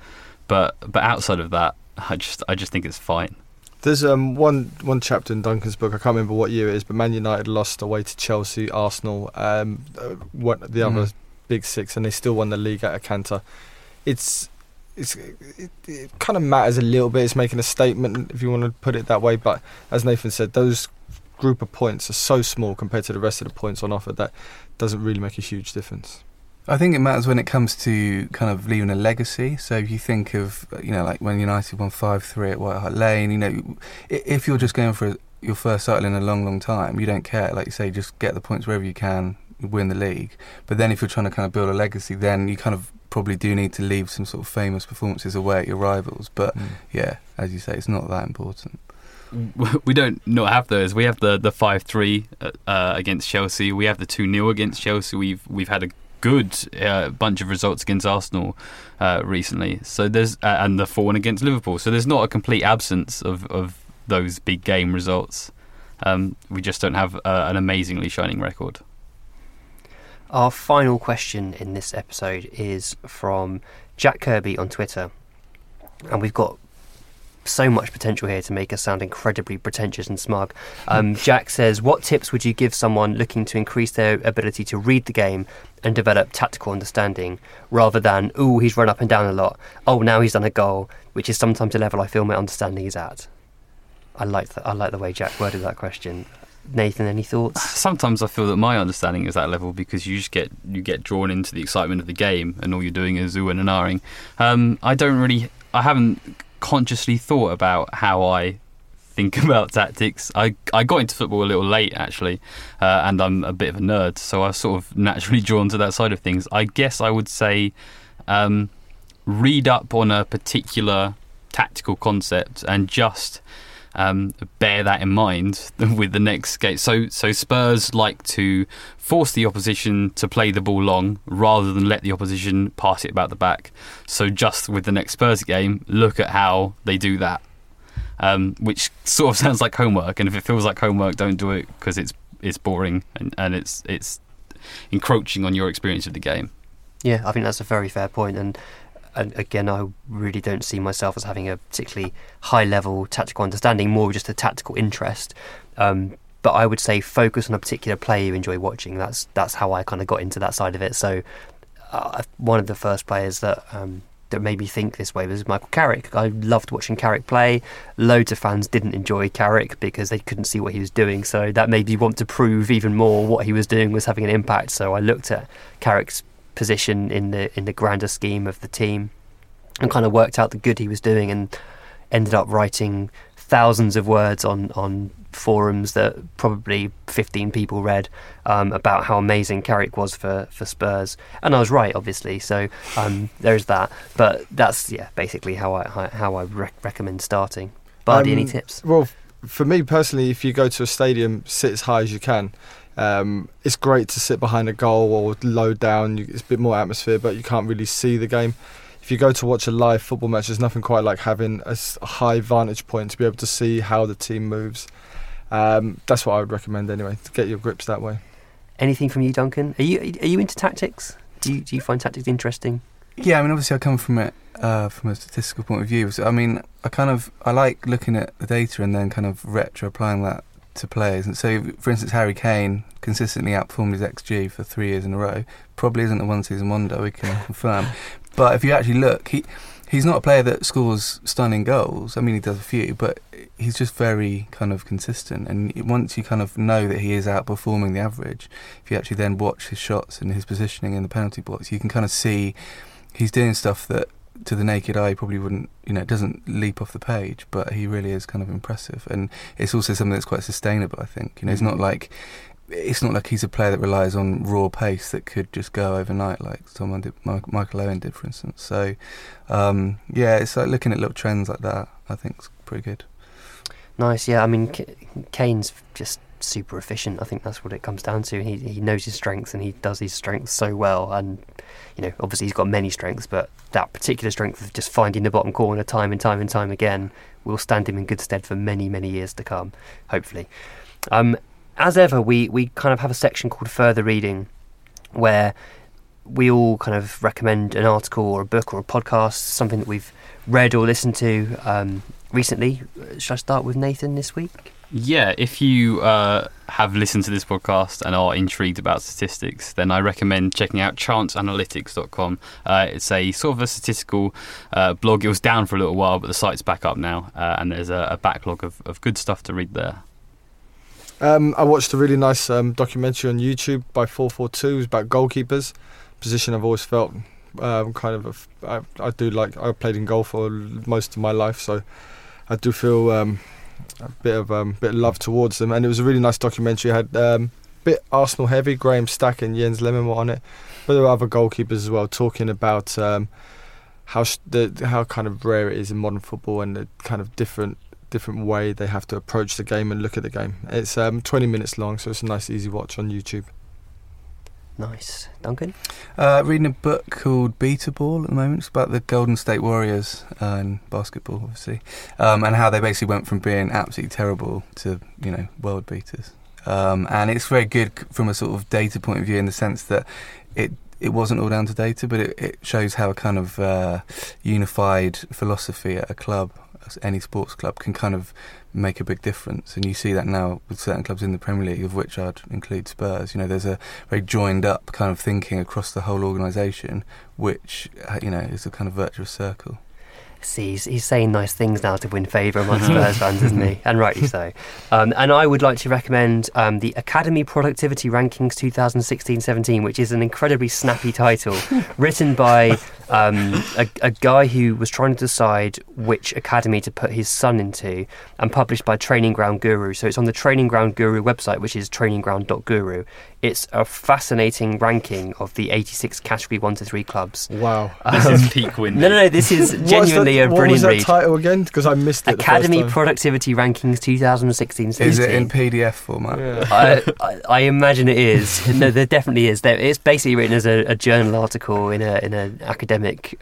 but but outside of that, I just I just think it's fine. There's um one one chapter in Duncan's book. I can't remember what year it is, but Man United lost away to Chelsea, Arsenal, um, uh, what the other Mm. big six, and they still won the league at a canter. It's it's it, it kind of matters a little bit. It's making a statement, if you want to put it that way. But as Nathan said, those group of points are so small compared to the rest of the points on offer that doesn't really make a huge difference. I think it matters when it comes to kind of leaving a legacy. So if you think of, you know, like when United won 5 3 at White Hart Lane, you know, if you're just going for your first title in a long, long time, you don't care. Like you say, just get the points wherever you can, win the league. But then if you're trying to kind of build a legacy, then you kind of probably do need to leave some sort of famous performances away at your rivals. But yeah, as you say, it's not that important. we don't not have those. We have the the five three uh, against Chelsea. We have the two 0 against Chelsea. We've we've had a good uh, bunch of results against Arsenal uh, recently. So there's uh, and the four one against Liverpool. So there's not a complete absence of of those big game results. Um, we just don't have uh, an amazingly shining record. Our final question in this episode is from Jack Kirby on Twitter. And we've got so much potential here to make us sound incredibly pretentious and smug. Um, Jack says, What tips would you give someone looking to increase their ability to read the game and develop tactical understanding rather than, ooh, he's run up and down a lot, oh, now he's done a goal, which is sometimes a level I feel my understanding is at? I like, the, I like the way Jack worded that question. Nathan, any thoughts? Sometimes I feel that my understanding is that level because you just get you get drawn into the excitement of the game and all you're doing is oohing and ahhing. Um, I don't really, I haven't consciously thought about how I think about tactics. I I got into football a little late actually, uh, and I'm a bit of a nerd, so I was sort of naturally drawn to that side of things. I guess I would say um, read up on a particular tactical concept and just um, bear that in mind with the next game. So, so Spurs like to force the opposition to play the ball long rather than let the opposition pass it about the back. So, just with the next Spurs game, look at how they do that. Um, which sort of sounds like homework, and if it feels like homework, don't do it because it's it's boring and, and it's it's encroaching on your experience of the game. Yeah, I think that's a very fair point, and again, I really don't see myself as having a particularly high level tactical understanding, more just a tactical interest. Um, but I would say focus on a particular player you enjoy watching. That's that's how I kind of got into that side of it. So uh, one of the first players that um, that made me think this way was Michael Carrick. I loved watching Carrick play. Loads of fans didn't enjoy Carrick because they couldn't see what he was doing. So that made me want to prove even more what he was doing was having an impact. So I looked at Carrick's position in the in the grander scheme of the team and kind of worked out the good he was doing and ended up writing thousands of words on on forums that probably 15 people read um, about how amazing Carrick was for, for Spurs. And I was right obviously so um, there's that. But that's yeah basically how I how I rec- recommend starting. Bardi any Um, tips? Well, for me personally, if you go to a stadium, sit as high as you can. Um, it's great to sit behind a goal or low down. You, it's a bit more atmosphere, but you can't really see the game. If you go to watch a live football match, there's nothing quite like having a high vantage point to be able to see how the team moves. Um, that's what I would recommend anyway. To get your grips that way. Anything from you, Duncan? Are you are you into tactics? Do you, do you find tactics interesting? Yeah, I mean, obviously, I come from it uh, from a statistical point of view. So, I mean, I kind of I like looking at the data and then kind of retro applying that to players. And so, for instance, Harry Kane consistently outperformed his xG for three years in a row. Probably isn't a one-season wonder. We can confirm. But if you actually look, he he's not a player that scores stunning goals. I mean, he does a few, but he's just very kind of consistent. And once you kind of know that he is outperforming the average, if you actually then watch his shots and his positioning in the penalty box, you can kind of see he's doing stuff that to the naked eye probably wouldn't you know it doesn't leap off the page but he really is kind of impressive. And it's also something that's quite sustainable i think. You know it's not like it's not like he's a player that relies on raw pace that could just go overnight like someone did michael owen did for instance. So um, yeah it's like looking at little trends like that i think is pretty good. Nice, yeah. I mean, Kane's just super efficient. I think that's what it comes down to. He he knows his strengths and he does his strengths so well. And you know, obviously he's got many strengths, but that particular strength of just finding the bottom corner time and time and time again will stand him in good stead for many many years to come. Hopefully. Um, as ever, we we kind of have a section called further reading, where we all kind of recommend an article or a book or a podcast, something that we've read or listened to um, recently. Uh, Should I start with Nathan this week? Yeah, if you uh, have listened to this podcast and are intrigued about statistics, then I recommend checking out chanceanalytics.com. Uh, it's a sort of a statistical uh, blog. It was down for a little while, but the site's back up now, uh, and there's a, a backlog of, of good stuff to read there. Um, I watched a really nice um, documentary on YouTube by 442. It was about goalkeepers, position I've always felt um, kind of. I do like. I played in goal for most of my life, so I do feel um, a bit of um, bit of love towards them. And it was a really nice documentary. It had um, bit Arsenal heavy. Graham Stack and Jens Lehmann were on it, but there were other goalkeepers as well talking about um, how sh- the how kind of rare it is in modern football and the kind of different different way they have to approach the game and look at the game. It's um, 20 minutes long, so it's a nice, easy watch on YouTube. Nice, Duncan. uh, reading a book called Betaball at the moment. It's about the Golden State Warriors uh, in basketball, obviously, um, and how they basically went from being absolutely terrible to you know world beaters. Um, and it's very good from a sort of data point of view in the sense that it it wasn't all down to data, but it, it shows how a kind of uh, unified philosophy at a club, any sports club, can kind of make a big difference. And you see that now with certain clubs in the Premier League, of which I'd include Spurs. You know, there's a very joined up kind of thinking across the whole organisation, which uh, you know is a kind of virtuous circle. See, he's, he's saying nice things now to win favour among Spurs fans, isn't he? And rightly so. Um, and I would like to recommend um, the Academy Productivity Rankings 2016-17, which is an incredibly snappy title, written by um, a, a guy who was trying to decide which academy to put his son into, and published by Training Ground Guru. So it's on the Training Ground Guru website, which is trainingground.guru. It's a fascinating ranking of the 86 Category 1 to 3 clubs. Wow. This is peak win. No, no, no. This is genuinely a what brilliant was that read. title again? Because I missed it. Academy the first time. Productivity Rankings 2016 Is it in PDF format? Yeah. I, I, I imagine it is. No, there definitely is. There, it's basically written as a, a journal article in a in an academic.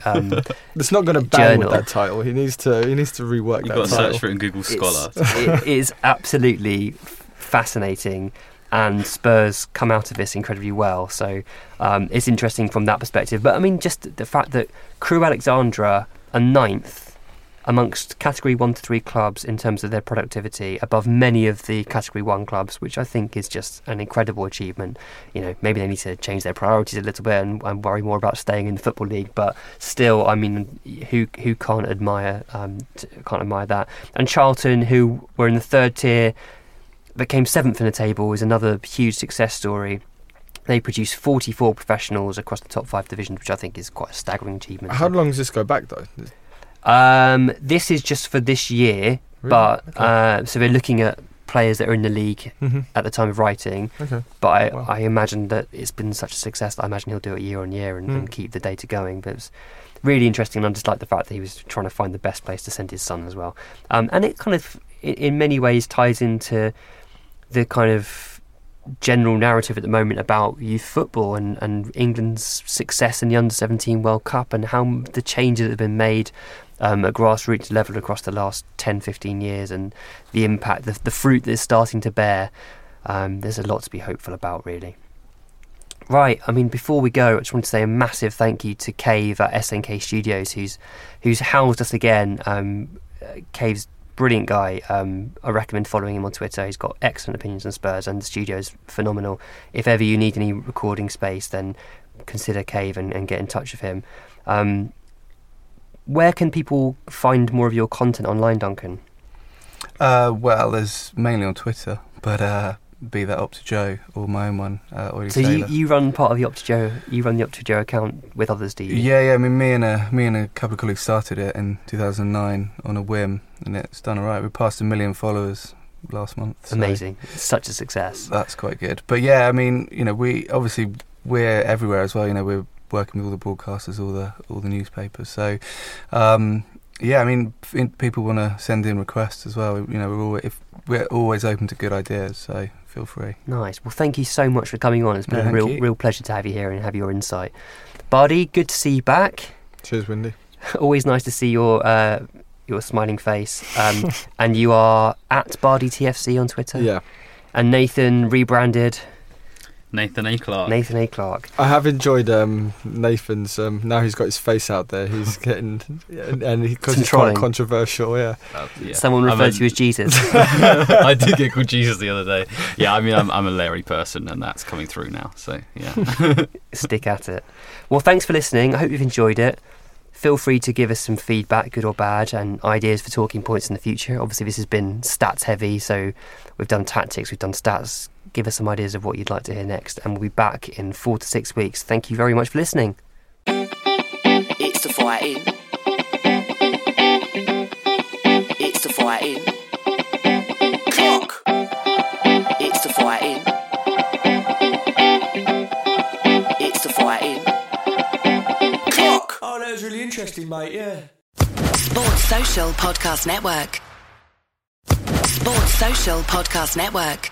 Um, It's not going to bang Journal. with that title. He needs to. He needs to rework You've that got to title. search for it in Google Scholar. it's, it is absolutely fascinating, and Spurs come out of this incredibly well. So um, it's interesting from that perspective. But I mean, just the fact that Crew Alexandra are ninth amongst category one to three clubs in terms of their productivity above many of the category one clubs which i think is just an incredible achievement you know maybe they need to change their priorities a little bit and, and worry more about staying in the football league but still i mean who who can't admire um, can't admire that and charlton who were in the third tier but came seventh in the table is another huge success story they produce 44 professionals across the top five divisions, which I think is quite a staggering achievement. How long does this go back though? Um, this is just for this year, Really? but Okay. uh, so we're looking at players that are in the league Mhm. at the time of writing. Okay. But I, Wow. I imagine that it's been such a success that I imagine he'll do it year on year and, and Mm. keep the data going. But it's really interesting, and I just like the fact that he was trying to find the best place to send his son as well. Um, and it kind of in, in many ways ties into the kind of general narrative at the moment about youth football and, and England's success in the under 17 World Cup and how the changes that have been made um, at grassroots level across the last 10, 15 years and the impact, the, the fruit that's starting to bear. Um, there's a lot to be hopeful about, really. Right, I mean, before we go, I just want to say a massive thank you to Kayv at SNK Studios, who's who's housed us again. Um, Kayv's brilliant guy. Um, I recommend following him on Twitter. He's got excellent opinions on Spurs, and the studio is phenomenal. If ever you need any recording space, then consider Kayv and, and get in touch with him. Um, where can people find more of your content online, Duncan? Uh, well, there's mainly on Twitter, but uh, be that OptaJoe or my own one, uh, So you, you run part of the OptaJoe. You run the OptaJoe account with others, do you? Yeah, yeah. I mean, me and a me and a couple of colleagues started it in 2009 on a whim, and it's done all right. We passed a million followers last month. so Amazing. Such a success. That's quite good. But yeah, I mean, you know, we obviously we're everywhere as well. You know, we're working with all the broadcasters, all the all the newspapers. So, um, yeah, I mean, people want to send in requests as well. You know, we're always if we're always open to good ideas. So feel free. Nice. Well, thank you so much for coming on. It's been No, a real, you. real pleasure to have you here and have your insight. Bardi, good to see you back. Cheers, Windy. Always nice to see your uh, your smiling face. Um, and you are at Bardi TFC on Twitter. Yeah, And Nathan rebranded Nathan A. Clark. Nathan A. Clark. I have enjoyed um, Nathan's. Um, now he's got his face out there. He's getting and, and because Some it's quite controversial. Yeah, Uh, yeah. Someone I'm referred to you as Jesus. I did get called Jesus the other day. Yeah, I mean, I'm, I'm a Larry person, and that's coming through now. So yeah, Stick at it. Well, thanks for listening. I hope you've enjoyed it. Feel free to give us some feedback, good or bad, and ideas for talking points in the future. Obviously, this has been stats heavy, so we've done tactics, we've done stats. Give us some ideas of what you'd like to hear next, and we'll be back in four to six weeks. Thank you very much for listening. It's the fighting. It's the fighting. Clock. It's the fighting. It's the fighting. Clock. Oh, that was really interesting, mate. Yeah. Sports Social Podcast Network. Sports Social Podcast Network.